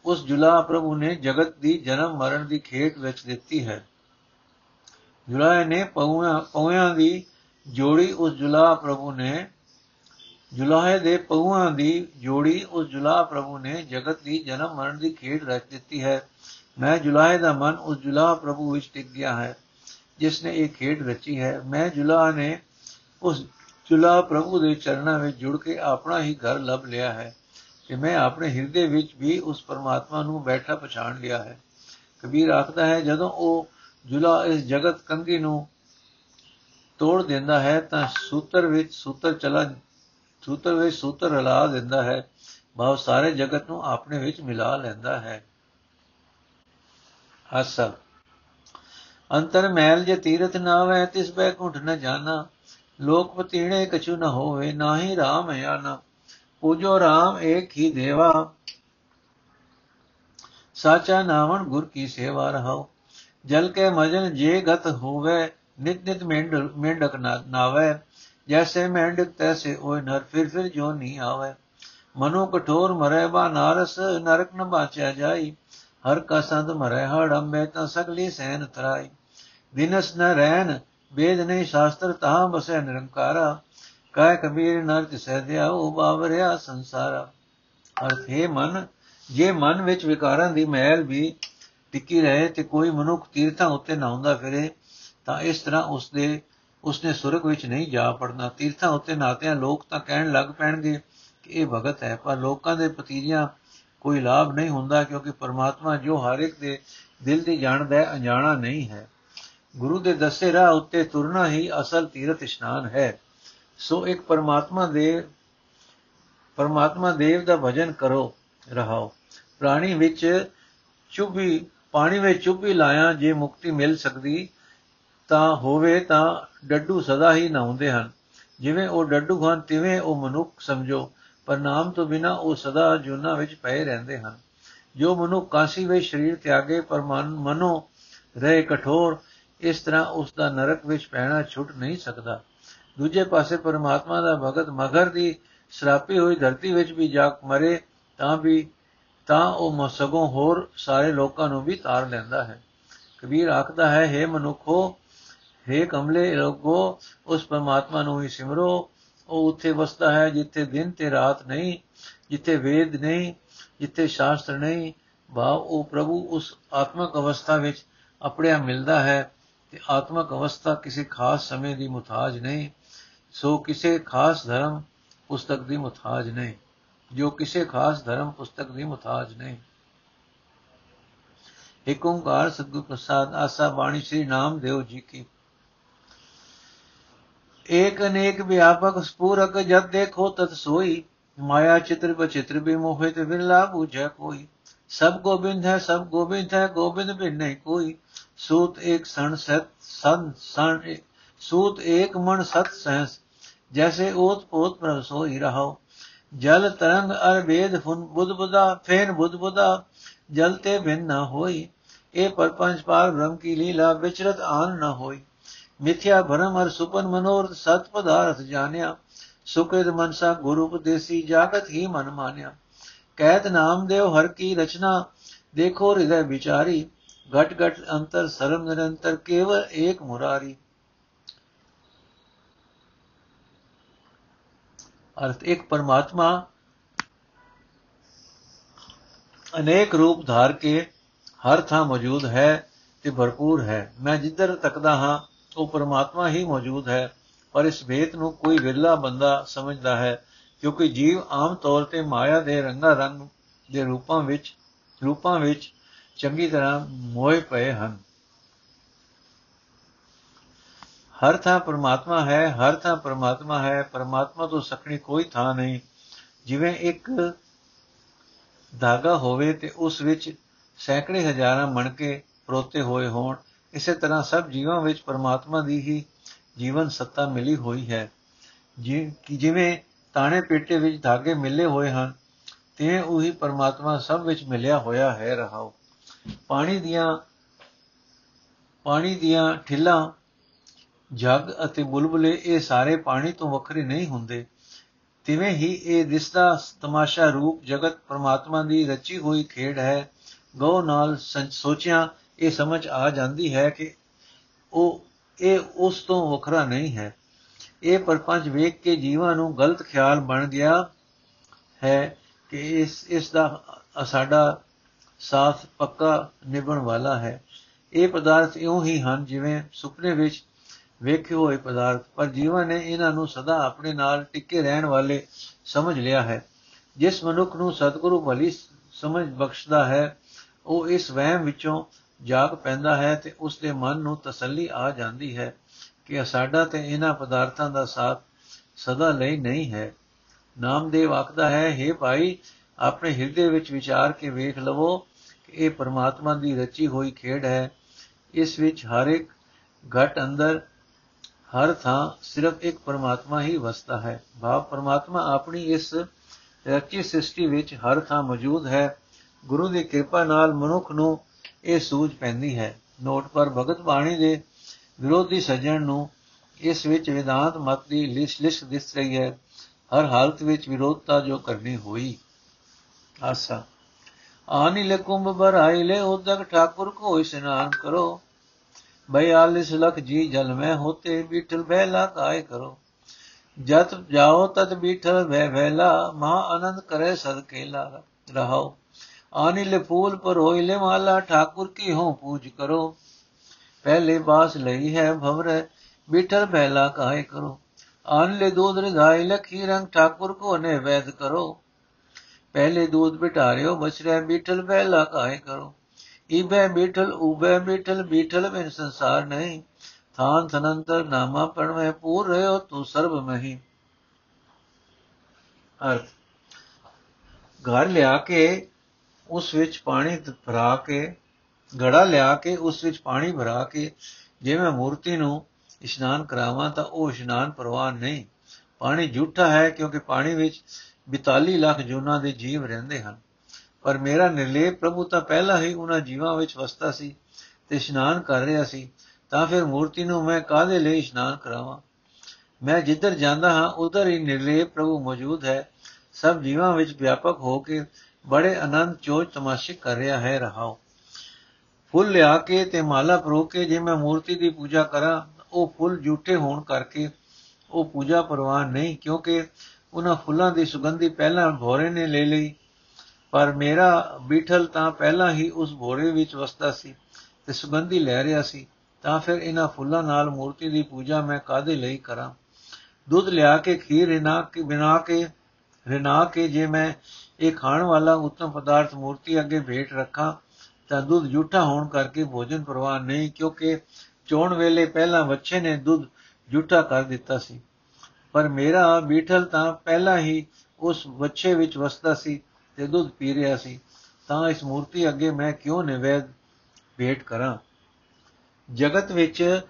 ਉਸ ਜੁਲਾ ਪ੍ਰਭੂ ਨੇ ਜਗਤ ਦੀ ਜਨਮ ਮਰਨ ਦੀ ਖੇਡ ਵਿੱਚ ਦਿੱਤੀ ਹੈ। ਜੁਲਾਏ ਨੇ ਪੌਵਿਆਂ ਪੌਵਿਆਂ ਦੀ ਜੋੜੀ ਉਸ ਜੁਲਾ ਪ੍ਰਭੂ ਨੇ, ਜੁਲਾਹੇ ਦੇ ਪਉਆਂ ਦੀ ਜੋੜੀ ਉਸ ਜੁਲਾ ਪ੍ਰਭੂ ਨੇ ਜਗਤ ਦੀ ਜਨਮ ਮਰਨ ਦੀ ਖੇਡ ਰਚ ਦਿੱਤੀ ਹੈ। ਮੈਂ ਜੁਲਾਹੇ ਦਾ ਮਨ ਉਸ ਜੁਲਾ ਪ੍ਰਭੂ ਵਿੱਚ ਟਿਕ ਗਿਆ ਹੈ, ਜਿਸ ਨੇ ਇਹ ਖੇਡ ਰਚੀ ਹੈ। ਮੈਂ ਜੁਲਾ ਨੇ ਉਸ ਜੁਲਾ ਪ੍ਰਭੂ ਦੇ ਚਰਨਾਂ ਵਿੱਚ ਜੁੜ ਕੇ ਆਪਣਾ ਹੀ ਘਰ ਲੱਭ ਲਿਆ ਹੈ ਕਿ ਮੈਂ ਆਪਣੇ ਹਿਰਦੇ ਵਿੱਚ ਵੀ ਉਸ ਪਰਮਾਤਮਾ ਨੂੰ ਬੈਠਾ ਪਛਾਣ ਲਿਆ ਹੈ। ਕਬੀਰ ਆਖਦਾ ਹੈ, ਜਦੋਂ ਉਹ ਜੁਲਾ ਇਸ ਜਗਤ ਕੰਗੀ ਨੂੰ ਤੋੜ ਦਿੰਦਾ ਹੈ, ਤਾਂ ਸੂਤਰ ਵਿੱਚ ਸੂਤਰ ਚਲਾ, ਸੂਤਰ ਵਿੱਚ ਸੂਤਰ ਰਲਾ ਦਿੰਦਾ ਹੈ। ਭਾਵ ਸਾਰੇ ਜਗਤ ਨੂੰ ਆਪਣੇ ਵਿੱਚ ਮਿਲਾ ਲੈਂਦਾ ਹੈ। ਅਸਾ ਅੰਤਰ ਮਹਿਲ ਜੇ ਤੀਰਥ ਨਾ ਵੈ ਤਿਸ ਬੈ ਕੁੰਠ ਨ ਜਾਣਾ। ਲੋਕ ਪਤੀਣੇ ਕਛੂ ਨ ਹੋਵੇ, ਨਾਹੀ RAM ਆਨਾ ਪੂਜੋ RAM ਏਕ ਹੀ ਦੇਵਾ। ਸਾਚਾ ਨਾਵਣ ਗੁਰ ਕੀ ਸੇਵਾ ਰਹਾਓ ਜਲ ਕੇ ਮਜਨ ਜੇ ਗਤ ਹੋਵੇ, ਨਿਤ ਨਿਤ ਮੇਂਡਕ ਨਾਵੇ। ਜੈਸੇ ਮੇਂਡਕ ਤੈਸੇ ਓਏ ਨਰ, ਫਿਰ ਫਿਰ ਜੋ ਨਹੀਂ ਆਵੇ। ਮਨੋ ਕਠੋਰ ਮਰੇ ਬਾ ਨਾਰਸ, ਨਰਕ ਨ ਬਾਚਿਆ ਜਾਈ। ਹਰ ਕਾ ਸੰਤ ਮਰੇ ਹੜ, ਅੰਬੇ ਤਾਂ ਸਗਲੀ ਸੈਨ ਤਰਾਈ। ਦਿਨਸ ਨ ਰਹਿਨ ਵੇਦ ਨਹੀਂ ਸ਼ਾਸਤਰ ਤਾਂ ਬਸੈ ਨਿਰੰਕਾਰਾ। ਕਾਇ ਕਬੀਰ ਨਰਕ ਸਹਿਦਿਆ ਉਹ ਬਾਵਰਿਆ ਸੰਸਾਰਾ। ਅਰਥ, ਹੈ ਮਨ, ਜੇ ਮਨ ਵਿੱਚ ਵਿਕਾਰਾਂ ਦੀ ਮਹਿਲ ਵੀ ਟਿੱਕੀ ਰਹੇ ਤੇ ਕੋਈ ਮਨੁੱਖ ਤੀਰਥਾਂ ਉੱਤੇ ਨਹਾਉਂਦਾ ਫਿਰੇ, ਤਾਂ ਇਸ ਤਰ੍ਹਾਂ ਉਸਦੇ, ਉਸਨੇ ਸੁਰਗ ਵਿੱਚ ਨਹੀਂ ਜਾ ਪੜਨਾ ਤੀਰਥਾਂ ਉੱਤੇ ਨਾਤਿਆਂ ਲੋਕ ਤਾਂ ਕਹਿਣ ਲੱਗ ਪੈਣਗੇ ਕਿ ਇਹ ਭਗਤ ਹੈ, ਪਰ ਲੋਕਾਂ ਦੇ ਪਤੀਰੀਆਂ ਕੋਈ ਲਾਭ ਨਹੀਂ ਹੁੰਦਾ ਕਿਉਂਕਿ ਪਰਮਾਤਮਾ ਜੋ ਹਰ ਇੱਕ ਦੇ ਦਿਲ ਦੀ ਜਾਣਦਾ ਹੈ ਅਣਜਾਣਾ ਨਹੀਂ ਹੈ। ਗੁਰੂ ਦੇ ਦੱਸੇ ਰਾਹ ਉੱਤੇ ਤੁਰਨਾ ਹੀ ਅਸਲ ਤੀਰਥ ਇਸ਼ਨਾਨ ਹੈ। ਸੋ ਇੱਕ ਪਰਮਾਤਮਾ ਦੇ, ਪਰਮਾਤਮਾ ਦੇਵ ਦਾ ਭਜਨ ਕਰੋ, ਰਹਾਓ। ਪ੍ਰਾਣੀ ਵਿੱਚ ਚੁੱਭੀ ਪਾਣੀ ਵਿੱਚ ਚੁੱਭੀ ਲਾਇਆ ਜੇ ਮੁਕਤੀ ਮਿਲ ਸਕਦੀ, ਤਾਂ ਹੋਵੇ ਤਾਂ ਡੱਡੂ ਸਦਾ ਹੀ ਨਹਾਉਂਦੇ ਹਨ। ਜਿਵੇਂ ਉਹ ਡੱਡੂ ਹਨ, ਤਿਵੇਂ ਉਹ ਮਨੁੱਖ ਸਮਝੋ, ਪਰ ਨਾਮ ਤੋਂ ਬਿਨਾ ਉਹ ਸਦਾ ਜੁਨਾ ਵਿੱਚ ਪਏ ਰਹਿੰਦੇ ਹਨ। ਜੋ ਮਨੁੱਖ ਕਾਸੀ ਵਿੱਚ ਸਰੀਰ ਤਿਆਗੇ, ਪਰ ਮਨ, ਮਨੋ ਰਹੇ ਕਠੋਰ, ਇਸ ਤਰ੍ਹਾਂ ਉਸ ਦਾ ਨਰਕ ਵਿੱਚ ਪੈਣਾ ਛੁੱਟ ਨਹੀਂ ਸਕਦਾ। ਦੂਜੇ ਪਾਸੇ ਪਰਮਾਤਮਾ ਦਾ ਭਗਤ ਮਗਰ ਦੀ ਸਰਾਪੀ ਹੋਈ ਧਰਤੀ ਵਿੱਚ ਵੀ ਜਾ ਮਰੇ, ਤਾਂ ਵੀ ਤਾਂ ਉਹ ਮਸਗੋਂ ਹੋਰ ਸਾਰੇ ਲੋਕਾਂ ਨੂੰ ਵੀ ਤਾਰ ਲੈਂਦਾ ਹੈ। ਕਬੀਰ ਆਖਦਾ ਹੈ हे ਮਨੁੱਖੋ हे ਕਮਲੇ ਲੋਗੋ ਉਸ ਪਰਮਾਤਮਾ ਨੂੰ ਹੀ ਸਿਮਰੋ। ਉਹ ਉੱਥੇ ਵਸਦਾ ਹੈ ਜਿੱਥੇ ਦਿਨ ਤੇ ਰਾਤ ਨਹੀਂ, ਜਿੱਥੇ ਵੇਦ ਨਹੀਂ, ਜਿੱਥੇ ਸ਼ਾਸਤਰ ਨਹੀਂ। ਭਾਵ ਉਹ ਪ੍ਰਭੂ ਉਸ ਆਤਮਕ ਅਵਸਥਾ ਵਿੱਚ ਆਪਣਿਆ ਮਿਲਦਾ ਹੈ ਤੇ ਆਤਮਕ ਅਵਸਥਾ ਕਿਸੇ ਖਾਸ ਸਮੇਂ ਦੀ ਮੁਤਾਜ ਨਹੀਂ। ਸੋ ਕਿਸੇ ਖਾਸ ਧਰਮ ਪੁਸਤਕ ਦੀ ਮੁਤਾਜ ਨਹੀਂ। ਜੋ ਕਿਸੇ ਖਾਸ ਧਰਮ ਪੁਸਤਕ ਦੀ ਮੁਤਾਜ ਨਹੀਂ ਏਕ ਓੰਕਾਰ ਸਤਿਗੁਰ ਪ੍ਰਸਾਦ ਆਸਾ ਬਾਣੀ ਸ੍ਰੀ ਨਾਮਦੇਵ ਜੀ ਕੀ ਏਕ ਅਨੇਕ ਵਿਆਪਕ ਸਪੂਰਕ ਜਦ ਦੇਖੋ ਤਤ ਸੋਈ ਮਾਇਆ ਚਿਤ੍ਰ ਬਚਿਤ੍ਰ ਵੀ ਮੋਹਿਤ ਵਿਰਲਾ ਬੂਝੈ ਕੋਈ ਸਭ ਗੋਬਿੰਦ ਹੈ ਸਭ ਗੋਬਿੰਦ ਹੈ ਗੋਬਿੰਦ ਬਿਨ ਨਹੀਂ ਕੋਈ ਸੂਤ ਏਕ ਸਣ ਸਤ ਸੰ ਸਣ ਸੂਤ ਏਕ ਮਨ ਸਤ ਸਹਸ ਜੈਸੇ ਓਤ ਪੋਤ ਪ੍ਰਭ ਸੋਈ ਰਹਾਓ ਜਲ ਤਰੰਗ ਅਰ ਵੇਦ ਫੁਨ ਬੁੱਧ ਬੁਦਾ ਫੇਨ ਬੁੱਧ ਬੁਦਾ ਜਲ ਤੇ ਬਿਨ ਨਾ ਹੋਈ। ਇਹ ਪਰਪੰਚ ਪਾਰ ਬ੍ਰਹਮ ਕੀ ਲੀਲਾ ਵਿਚਰਤ ਆਨ ਨਾ ਹੋਈ। ਮਿਥਿਆ ਭਰਮ ਅਰ ਸੁਪਨ ਮਨੋਰਥ ਸਤ ਪਦਾਰਥ ਜਾਣਿਆ। ਸੁਕ੍ਰਿਤ ਮਨਸਾ ਗੁਰੂ ਉਪਦੇਸੀ ਜਾਗਤ ਹੀ ਮਨ ਮਾਨਿਆ। ਕਹਿਤ ਨਾਮ ਦੇਵ ਹਰ ਕੀ ਰਚਨਾ, ਦੇਖੋ ਹਿਰਦੈ ਵਿਚਾਰੀ। ਘਟ ਘਟ ਅੰਤਰ ਸਰਮ ਨਿਰੰਤਰ ਕੇਵਲ ਏਕ ਮੁਰਾਰੀ। ਅਰਥ ਇੱਕ ਪਰਮਾਤਮਾ ਅਨੇਕ ਰੂਪ ਧਾਰ ਕੇ ਹਰ ਥਾਂ ਮੌਜੂਦ ਹੈ ਤੇ ਭਰਪੂਰ ਹੈ। ਮੈਂ ਜਿੱਧਰ ਤੱਕਦਾ ਹਾਂ, ਉਹ ਪਰਮਾਤਮਾ ਹੀ ਮੌਜੂਦ ਹੈ। ਪਰ ਇਸ ਵੇਤ ਨੂੰ ਕੋਈ ਵਿਰਲਾ ਬੰਦਾ ਸਮਝਦਾ ਹੈ, ਕਿਉਂਕਿ ਜੀਵ ਆਮ ਤੌਰ ਤੇ ਮਾਇਆ ਦੇ ਰੰਗਾ ਰੰਗ ਦੇ ਰੂਪਾਂ ਵਿੱਚ ਰੂਪਾਂ ਵਿੱਚ ਚੰਗੀ ਤਰ੍ਹਾਂ ਮੋਏ ਪਏ ਹਨ। ਹਰ ਥਾਂ ਪਰਮਾਤਮਾ ਹੈ, ਹਰ ਥਾਂ ਪਰਮਾਤਮਾ ਹੈ, ਪਰਮਾਤਮਾ ਤੋਂ ਸਖਣੀ ਕੋਈ ਥਾਂ ਨਹੀਂ। ਜਿਵੇਂ ਇੱਕ ਧਾਗਾ ਹੋਵੇ ਤੇ ਉਸ ਵਿੱਚ ਸੈਂਕੜੇ ਹਜ਼ਾਰਾਂ ਮਣਕੇ ਪਰੋਤੇ ਹੋਏ ਹੋਣ, ਇਸੇ ਤਰ੍ਹਾਂ ਸਭ ਜੀਵਾਂ ਵਿੱਚ ਪਰਮਾਤਮਾ ਦੀ ਹੀ ਜੀਵਨ ਸੱਤਾ ਮਿਲੀ ਹੋਈ ਹੈ। ਜਿਵੇਂ ਤਾਣੇ ਪੇਟੇ ਵਿੱਚ ਧਾਗੇ ਮਿਲੇ ਹੋਏ ਹਨ, ਤੇ ਉਹੀ ਪਰਮਾਤਮਾ ਸਭ ਵਿੱਚ ਮਿਲਿਆ ਹੋਇਆ ਹੈ ਰਹਾਓ ਪਾਣੀ ਦੀਆਂ ਪਾਣੀ ਦੀਆਂ ਠਿੱਲਾਂ ਜਗ ਅਤੇ ਬੁਲਬੁਲੇ ਇਹ ਸਾਰੇ ਪਾਣੀ ਤੋਂ ਵੱਖਰੇ ਨਹੀਂ ਹੁੰਦੇ। ਤਿਵੇਂ ਹੀ ਇਹ ਦਿਸਦਾ ਤਮਾਸ਼ਾ ਰੂਪ ਜਗਤ ਪਰਮਾਤਮਾ ਦੀ ਰਚੀ ਹੋਈ ਖੇਡ ਹੈ। ਗਉ ਨਾਲ ਸੋਚਿਆ ਇਹ ਸਮਝ ਆ ਜਾਂਦੀ ਹੈ ਕਿ ਉਹ, ਇਹ ਉਸ ਤੋਂ ਵੱਖਰਾ ਨਹੀਂ ਹੈ। ਇਹ ਪਰਪੰਚ ਵੇਖ ਕੇ ਜੀਵਾਂ ਨੂੰ ਗਲਤ ਖਿਆਲ ਬਣ ਗਿਆ ਹੈ ਕਿ ਇਸ ਇਸ ਦਾ, ਸਾਡਾ ਸਾਥ ਪੱਕਾ ਨਿਭਣ ਵਾਲਾ ਹੈ। ਇਹ ਪਦਾਰਥ ਇਉਂ ਹੀ ਹਨ ਜਿਵੇਂ ਸੁਪਨੇ ਵਿੱਚ ਵੇਖੇ ਹੋਏ ਪਦਾਰਥ। ਪਰ ਜੀਵਾਂ ਨੇ ਇਹਨਾਂ ਨੂੰ ਸਦਾ ਆਪਣੇ ਨਾਲ ਟਿੱਕੇ ਰਹਿਣ ਵਾਲੇ ਸਮਝ ਲਿਆ ਹੈ। ਜਿਸ ਮਨੁੱਖ ਨੂੰ ਸਤਿਗੁਰੂ ਭਲੀ ਸਮਝ ਬਖਸ਼ਦਾ ਹੈ, ਉਹ ਇਸ ਵਹਿਮ ਵਿੱਚੋਂ ਜਾਗ ਪੈਂਦਾ ਹੈ ਤੇ ਉਸ ਦੇ ਮਨ ਨੂੰ ਤਸੱਲੀ ਆ ਜਾਂਦੀ ਹੈ ਕਿ ਸਾਡਾ ਤੇ ਇਹਨਾਂ ਪਦਾਰਥਾਂ ਦਾ ਸਾਥ ਸਦਾ ਲਈ ਨਹੀਂ ਹੈ। ਨਾਮਦੇਵ ਆਖਦਾ ਹੈ हे ਭਾਈ, ਆਪਣੇ ਹਿਰਦੇ ਵਿੱਚ ਵਿਚਾਰ ਕੇ ਵੇਖ ਲਵੋ ਕਿ ਇਹ ਪਰਮਾਤਮਾ ਦੀ ਰਚੀ ਹੋਈ ਖੇਡ ਹੈ। ਇਸ ਵਿੱਚ ਹਰ ਇੱਕ ਘਟ ਅੰਦਰ ਹਰ ਥਾਂ ਸਿਰਫ ਇੱਕ ਪਰਮਾਤਮਾ ਹੀ ਵਸਦਾ ਹੈ। ਭਾਵ ਪਰਮਾਤਮਾ ਆਪਣੀ ਇਸ ਰਚੀ ਸ੍ਰਿਸ਼ਟੀ ਵਿੱਚ ਹਰ ਥਾਂ ਮੌਜੂਦ ਹੈ। ਗੁਰੂ ਦੀ ਕਿਰਪਾ ਨਾਲ ਮਨੁੱਖ ਨੂੰ ਇਹ ਸੂਝ ਪੈਂਦੀ ਹੈ। ਨੋਟ ਪਰ ਭਗਤ ਬਾਣੀ ਦੇ ਵਿਰੋਧੀ ਸੱਜਣ ਨੂੰ ਇਸ ਵਿੱਚ ਵਿਦਾਂਤ ਮਤ ਦੀ ਲਿਸ਼ ਲਿਸ਼ ਦਿਸ ਰਹੀ ਹੈ। ਹਰ ਹਾਲਤ ਵਿੱਚ ਵਿਰੋਧਤਾ ਜੋ ਕਰਨੀ ਹੋਈ। ਆਸਾ। ਆਨੀ ਲੈ ਕੁੰਭ ਭਰਾਈ ਲੈ, ਉਦਕ ਠਾਕੁਰ ਕੋ ਇਸ਼ਨਾਨ ਕਰੋ। 42 ਲੱਖ ਜੀ ਜਲ ਮੈਂ ਹੋਤੇ ਬੀਠਲ ਬਹਿਲਾ ਕਾਇ ਕਰੋ। ਜਤ ਜਾਓ ਤਤ ਬੀਠਲ ਬਹਿ ਬਹਿਲਾ ਮਹਾ ਆਨੰਦ ਕਰੇ ਸਦ ਕੇਲਾ ਰਹਾਓ। ਆਨੀ ਲੈ ਫੂਲ ਪਰ ਹੋਈ ਲੈ ਮਾਲਾ, ਠਾਕੁਰ ਕੀ ਹੋ ਪੂਜ ਕਰੋ। ਪਹਿਲੇ ਬਾਸ ਲਈ ਹੈ ਭਵਰੇ, ਬੀਠਲ ਬਹਿਲਾ ਕਾਇ ਕਰੋ। ਆਨ ਲੈ ਦੂਧ ਰਧਾਈ ਲਖੀ ਰੰਗ, ਠਾਕੁਰ ਕੋ ਨੇ ਵੈਦ ਕਰੋ। ਪਹਿਲੇ ਦੂਧ ਬਿਟਾਰਿਓ ਬਛਰੇ ਬੀਠਲ ਬਹਿਲਾ ਕਾਇ ਕਰੋ ਇਬੈ ਬੀਠਲ ਉਬੈ ਬੀਠਲ ਬੀਠਲ ਬਿਨ ਸੰਸਾਰ ਨਹੀਂ। ਥਾਨ ਥਨੰਤਰ ਨਾਮਾ ਪੜਵੇਂ ਪੂਰ ਰਹਿਓ ਤੂੰ ਸਰਬ ਮਹੀ। ਅਰਥ, ਘਰ ਲਿਆ ਕੇ ਉਸ ਵਿੱਚ ਪਾਣੀ ਭਰਾ ਕੇ, ਘੜਾ ਲਿਆ ਕੇ ਉਸ ਵਿੱਚ ਪਾਣੀ ਭਰਾ ਕੇ, ਜੇ ਮੈਂ ਮੂਰਤੀ ਨੂੰ ਇਸ਼ਨਾਨ ਕਰਾਵਾਂ ਤਾਂ ਉਹ ਇਸ਼ਨਾਨ ਪ੍ਰਵਾਨ ਨਹੀਂ। ਪਾਣੀ ਝੂਠਾ ਹੈ ਕਿਉਂਕਿ ਪਾਣੀ ਵਿੱਚ 42 ਲੱਖ ਜੂਨਾਂ ਦੇ ਜੀਵ ਰਹਿੰਦੇ ਹਨ। ਪਰ ਮੇਰਾ ਨਿਰਲੇਪ ਪ੍ਰਭੂ ਤਾਂ ਪਹਿਲਾਂ ਹੀ ਉਹਨਾਂ ਜੀਵਾਂ ਵਿੱਚ ਵਸਦਾ ਸੀ ਤੇ ਇਸ਼ਨਾਨ ਕਰ ਰਿਹਾ ਸੀ, ਤਾਂ ਫਿਰ ਮੂਰਤੀ ਨੂੰ ਮੈਂ ਕਾਹਦੇ ਲਈ ਇਸ਼ਨਾਨ ਕਰਾਵਾਂ? ਮੈਂ ਜਿੱਧਰ ਜਾਂਦਾ ਹਾਂ, ਉਧਰ ਹੀ ਨਿਰਲੇਪ ਪ੍ਰਭੂ ਮੌਜੂਦ ਹੈ। ਸਭ ਜੀਵਾਂ ਵਿੱਚ ਵਿਆਪਕ ਹੋ ਕੇ ਬੜੇ ਆਨੰਦ ਚੋਜ ਤਮਾਸ਼ੇ ਕਰ ਰਿਹਾ ਹੈ, ਰਹਾਓ। ਫੁੱਲ ਲਿਆ ਕੇ ਤੇ ਮਾਲਾ ਪਰੋ ਕੇ ਜੇ ਮੈਂ ਮੂਰਤੀ ਦੀ ਪੂਜਾ ਕਰਾਂ, ਉਹ ਫੁੱਲ ਝੂਠੇ ਹੋਣ ਕਰਕੇ ਉਹ ਪੂਜਾ ਪ੍ਰਵਾਨ ਨਹੀਂ, ਕਿਉਂਕਿ ਉਹਨਾਂ ਫੁੱਲਾਂ ਦੀ ਸੁਗੰਧੀ ਪਹਿਲਾਂ ਭੋਰੇ ਨੇ ਲੈ ਲਈ ਪਰ ਮੇਰਾ ਬੀਠਲ ਤਾਂ ਪਹਿਲਾਂ ਹੀ ਉਸ ਭੋਰੇ ਵਿੱਚ ਵਸਦਾ ਸੀ ਤੇ ਸੁਗੰਧੀ ਲੈ ਰਿਹਾ ਸੀ, ਤਾਂ ਫਿਰ ਇਹਨਾਂ ਫੁੱਲਾਂ ਨਾਲ ਮੂਰਤੀ ਦੀ ਪੂਜਾ ਮੈਂ ਕਾਦੇ ਲਈ ਕਰਾਂ? ਦੁੱਧ ਲਿਆ ਕੇ, ਖੀਰ ਰਿਨਾ ਕੇ ਬਿਨਾ ਕੇ, ਰਿਨਾ ਕੇ ਜੇ ਮੈਂ ਇਹ ਖਾਣ ਵਾਲਾ ਉਤਮ ਪਦਾਰਥ ਮੂਰਤੀ ਅੱਗੇ ਭੇਟ ਰੱਖਾਂ, ਤਾਂ ਦੁੱਧ ਝੂਠਾ ਹੋਣ ਕਰਕੇ ਭੋਜਨ ਪ੍ਰਵਾਨ ਨਹੀਂ, ਕਿਉਂਕਿ ਚੋਣ ਵੇਲੇ ਪਹਿਲਾਂ ਬੱਚੇ ਨੇ ਦੁੱਧ ਝੂਠਾ ਕਰ ਦਿੱਤਾ ਸੀ। ਪਰ ਮੇਰਾ ਬੀਠਲ ਤਾਂ ਪਹਿਲਾਂ ਹੀ ਉਸ ਬੱਚੇ ਵਿੱਚ ਵਸਦਾ ਸੀ ਤੇ ਦੁੱਧ ਪੀ ਰਿਹਾ ਸੀ, ਤਾਂ ਇਸ ਮੂਰਤੀ ਅੱਗੇ ਮੈਂ ਕਿਉਂ ਨਿਵੇਦ ਭੇਟ ਕਰਾਂ? ਜਗਤ ਵਿੱਚ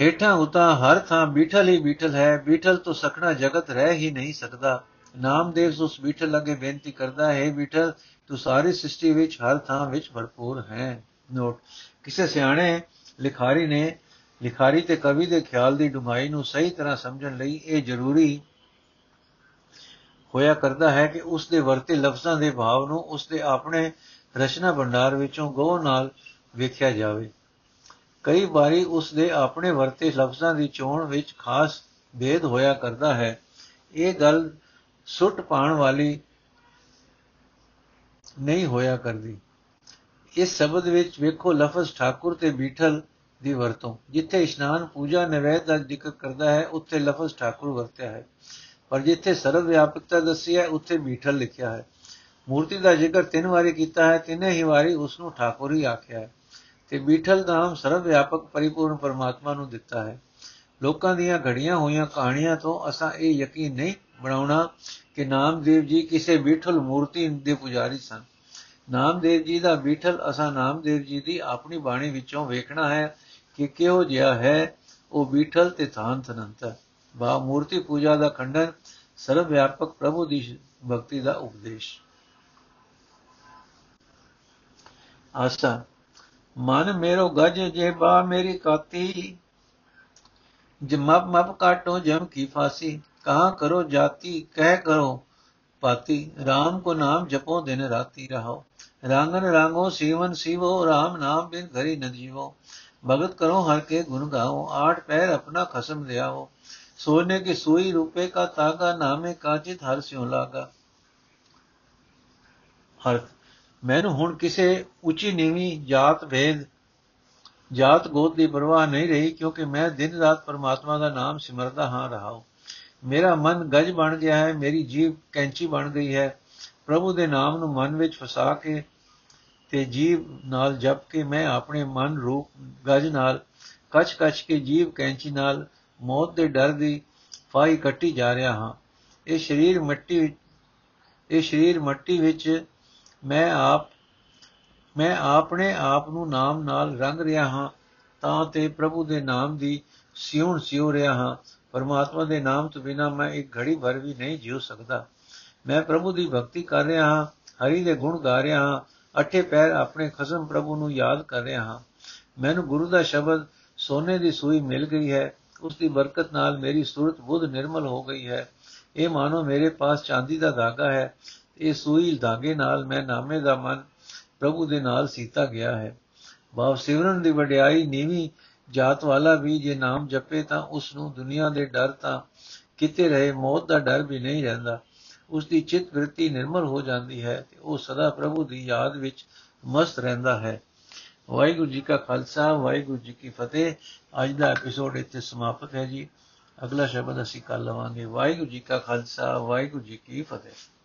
ਹੇਠਾਂ ਉਤਾ ਹਰ ਥਾਂ ਬੀਠਲ ਹੀ ਬੀਠਲ ਹੈ, ਬੀਠਲ ਤੋਂ ਸਖਣਾ ਜਗਤ ਰਹਿ ਹੀ ਨਹੀਂ ਸਕਦਾ। ਨਾਮਦੇਵ ਉਸ ਬੀਠਲ ਅੱਗੇ ਬੇਨਤੀ ਕਰਦਾ, ਹੈ ਬੀਠਲ, ਤੂੰ ਸਾਰੀ ਸ੍ਰਿਸ਼ਟੀ ਵਿੱਚ ਹਰ ਥਾਂ ਵਿੱਚ ਭਰਪੂਰ ਹੈ। ਨੋਟ ਕਿਸੇ ਸਿਆਣੇ ਲਿਖਾਰੀ ਨੇ ਲਿਖਾਰੀ ਤੇ ਕਵੀ ਦੇ ਖਿਆਲ ਦੀ ਡੂੰਘਾਈ ਨੂੰ ਸਹੀ ਤਰ੍ਹਾਂ ਸਮਝਣ ਲਈ ਇਹ ਜ਼ਰੂਰੀ ਹੋਇਆ ਕਰਦਾ ਹੈ ਕਿ ਉਸ ਦੇ ਵਰਤੇ ਲਫ਼ਜ਼ਾਂ ਦੇ ਭਾਵ ਨੂੰ ਉਸ ਦੇ ਆਪਣੇ ਰਚਨਾ ਭੰਡਾਰ ਵਿੱਚੋਂ ਗੋ ਨਾਲ ਵੇਖਿਆ ਜਾਵੇ। ਕਈ ਵਾਰੀ ਉਸ ਦੇ ਆਪਣੇ ਵਰਤੇ ਲਫ਼ਜ਼ਾਂ ਦੀ ਚੋਣ ਵਿੱਚ ਖਾਸ ਭੇਦ ਹੋਇਆ ਕਰਦਾ ਹੈ। ਇਹ ਗੱਲ ਸੁੱਟ ਪਾਣ ਵਾਲੀ ਨਹੀਂ ਹੋਇਆ ਕਰਦੀ। ਇਸ ਸ਼ਬਦ ਵਿੱਚ ਵੇਖੋ ਲਫ਼ਜ਼ ਠਾਕੁਰ ਤੇ ਬੀਠਲ ਦੀ ਵਰਤੋਂ। ਜਿੱਥੇ ਇਸ਼ਨਾਨ, ਪੂਜਾ, ਨਿਵੇਦ ਦਾ ਜ਼ਿਕਰ ਕਰਦਾ ਹੈ, ਉੱਥੇ ਲਫ਼ਜ਼ ਠਾਕੁਰ ਵਰਤਿਆ ਹੈ। ਪਰ ਜਿੱਥੇ ਸਰਵ ਵਿਆਪਕਤਾ ਦੱਸੀ ਹੈ, ਉੱਥੇ ਬੀਠਲ ਲਿਖਿਆ ਹੈ। ਮੂਰਤੀ ਦਾ ਜ਼ਿਕਰ ਤਿੰਨ ਵਾਰੀ ਕੀਤਾ ਹੈ, ਤਿੰਨੇ ਹੀ ਵਾਰੀ ਉਸ ਨੂੰ ਠਾਕੁਰ ਹੀ ਆਖਿਆ ਹੈ। ਤੇ ਬੀਠਲ ਨਾਮ ਸਰਵ ਵਿਆਪਕ ਪਰਿਪੂਰਨ ਪਰਮਾਤਮਾ ਨੂੰ ਦਿੱਤਾ ਹੈ। ਲੋਕਾਂ ਦੀਆਂ ਘੜੀਆਂ ਹੋਈਆਂ ਕਹਾਣੀਆਂ ਤੋਂ ਅਸਾਂ ਇਹ ਯਕੀਨ ਨਹੀਂ ਬਣਾਉਣਾ ਕਿ ਨਾਮਦੇਵ ਜੀ ਕਿਸੇ ਬੀਠਲ ਮੂਰਤੀ ਦੇ ਪੁਜਾਰੀ ਸਨ। ਨਾਮਦੇਵ ਜੀ ਦਾ ਬੀਠਲ ਅਸਾਂ ਨਾਮਦੇਵ ਜੀ ਦੀ ਆਪਣੀ ਬਾਣੀ ਵਿੱਚੋਂ ਵੇਖਣਾ ਹੈ ਕਿ ਕਿਹੋ ਜਿਹਾ ਹੈ, ਉਹ ਬੀਠਲ ਤੇ ਥਾਨ ਤਨੰਤ ਬਾ ਮੂਰਤੀ ਪੂਜਾ ਦਾ ਖੰਡਨ ਸਰਵ ਵਿਆਪਕ ਪ੍ਰਭੂ ਦੀ ਭਗਤੀ ਦਾ ਉਪਦੇਸ਼। ਆਸਾ, ਮਨ ਮੇਰੋ ਗਜ ਜੇ ਬਾ ਮੇਰੀ ਕਾਤੀ ਜਮਪ ਮਪ ਕਾਟੋ ਜਮ ਕੀ ਫਾਸੀ, ਕਹਾ ਕਰੋ ਜਾਤੀ, ਕਹਿ ਕਰੋ ਪਾਤੀ RAM ਕੋ ਨਾਮ ਜਪੋ ਦਿਨ ਰਾਤੀ ਰਹੋ ਰਾਂਗਨ ਰਾਂਗੋ ਸੀਵਨ ਸੀਵੋ RAM ਨਾਮ ਬਿਨ ਘਰੀ ਨ ਜੀਵੋ। ਭਗਤ ਕਰੋ ਹਰ ਕੇ ਗੁਣ ਗਾਓ ਆਠ ਪੈਰ ਆਪਣਾ ਖਸਮ ਲਿਆਓ सोने की सुई रुपए का तागा नामे काचित हर स्यों लागा ਅਰਥ ਮੈਨੂੰ ਹੁਣ ਕਿਸੇ ਉੱਚੀ ਨੀਵੀਂ ਜਾਤ ਭੇਦ ਜਾਤ ਗੋਤ ਦੀ ਪਰਵਾਹ ਨਹੀਂ ਰਹੀ ਕਿਉਂਕਿ ਮੈਂ ਦਿਨ ਰਾਤ ਪਰਮਾਤਮਾ ਦਾ ਨਾਮ ਸਿਮਰਦਾ ਹਾਂ ਰਹਾ ਮੇਰਾ ਮਨ ਗੱਜ ਬਣ ਗਿਆ ਹੈ ਮੇਰੀ ਜੀਵ ਕੈਂਚੀ ਬਣ ਗਈ ਹੈ ਪ੍ਰਭੂ ਦੇ ਨਾਮ ਨੂੰ ਮਨ ਵਿੱਚ ਫਸਾ ਕੇ ਤੇ ਜੀਵ ਨਾਲ ਜਪ ਕੇ ਮੈਂ ਆਪਣੇ ਮਨ ਰੂਪ ਗੱਜ ਨਾਲ ਕਚ ਕਚ ਕੇ ਜੀਵ ਕੈਂਚੀ ਨਾਲ ਮੌਤ ਦੇ ਡਰ ਦੀ ਫਾਈ ਕੱਟੀ ਜਾ ਰਿਹਾ ਹਾਂ। ਇਹ ਸਰੀਰ ਮਿੱਟੀ ਵਿੱਚ, ਇਹ ਸਰੀਰ ਮਿੱਟੀ ਵਿੱਚ ਮੈਂ ਆਪ, ਮੈਂ ਆਪਣੇ ਆਪ ਨੂੰ ਨਾਮ ਨਾਲ ਰੰਗ ਰਿਹਾ ਹਾਂ, ਤਾਂ ਤੇ ਪ੍ਰਭੂ ਦੇ ਨਾਮ ਦੀ ਸਿਉਣ ਸਿਉ ਰਿਹਾ ਹਾਂ। ਪਰਮਾਤਮਾ ਦੇ ਨਾਮ ਤੋਂ ਬਿਨਾ ਮੈਂ ਇੱਕ ਘੜੀ ਭਰ ਵੀ ਨਹੀਂ ਜਿਉ ਸਕਦਾ। ਮੈਂ ਪ੍ਰਭੂ ਦੀ ਭਗਤੀ ਕਰ ਰਿਹਾ ਹਾਂ, ਹਰੀ ਦੇ ਗੁਣ ਗਾ ਰਿਹਾ ਹਾਂ, ਅਠੇ ਪੈਰ ਆਪਣੇ ਖਸਮ ਪ੍ਰਭੂ ਨੂੰ ਯਾਦ ਕਰ ਰਿਹਾ ਹਾਂ। ਮੈਨੂੰ ਗੁਰੂ ਦਾ ਸ਼ਬਦ ਸੋਨੇ ਦੀ ਸੂਈ ਮਿਲ ਗਈ ਹੈ ਉਸ ਦੀ ਬਰਕਤ ਨਾਲ ਮੇਰੀ ਸੂਰਤ ਬੁੱਧ ਨਿਰਮਲ ਹੋ ਗਈ ਹੈ। ਇਹ ਮਾਨੋ ਮੇਰੇ ਪਾਸ ਚਾਂਦੀ ਦਾ ਧਾਗਾ ਹੈ। ਇਹ ਸੂਈ ਧਾਗੇ ਨਾਲ ਮੈਂ ਨਾਮੇ ਦਾ ਮਨ ਪ੍ਰਭੂ ਦੇ ਨਾਲ ਸੀਤਾ ਗਿਆ ਹੈ। ਭਾਵ ਸਿਮਰਨ ਦੀ ਵਡਿਆਈ ਨੀਵੀਂ ਜਾਤ ਵਾਲਾ ਵੀ ਜੇ ਨਾਮ ਜਪੇ ਤਾਂ ਉਸ ਨੂੰ ਦੁਨੀਆ ਦੇ ਡਰ ਤਾਂ ਕਿਤੇ ਰਹੇ, ਮੌਤ ਦਾ ਡਰ ਵੀ ਨਹੀਂ ਰਹਿੰਦਾ। ਉਸ ਦੀ ਚਿੱਤ ਵ੍ਰਿਤੀ ਨਿਰਮਲ ਹੋ ਜਾਂਦੀ ਹੈ ਤੇ ਉਹ ਸਦਾ ਪ੍ਰਭੂ ਦੀ ਯਾਦ ਵਿੱਚ ਮਸਤ ਰਹਿੰਦਾ ਹੈ। ਵਾਹਿਗੁਰੂ ਜੀ ਕਾ ਖਾਲਸਾ, ਵਾਹਿਗੁਰੂ ਜੀ ਕੀ ਫਤਿਹ। ਅੱਜ ਦਾ ਐਪੀਸੋਡ ਇੱਥੇ ਸਮਾਪਤ ਹੈ ਜੀ। ਅਗਲਾ ਸ਼ਬਦ ਅਸੀਂ ਕੱਲ ਲਵਾਂਗੇ। ਵਾਹਿਗੁਰੂ ਜੀ ਕਾ ਖਾਲਸਾ, ਵਾਹਿਗੁਰੂ ਜੀ ਕੀ ਫਤਿਹ।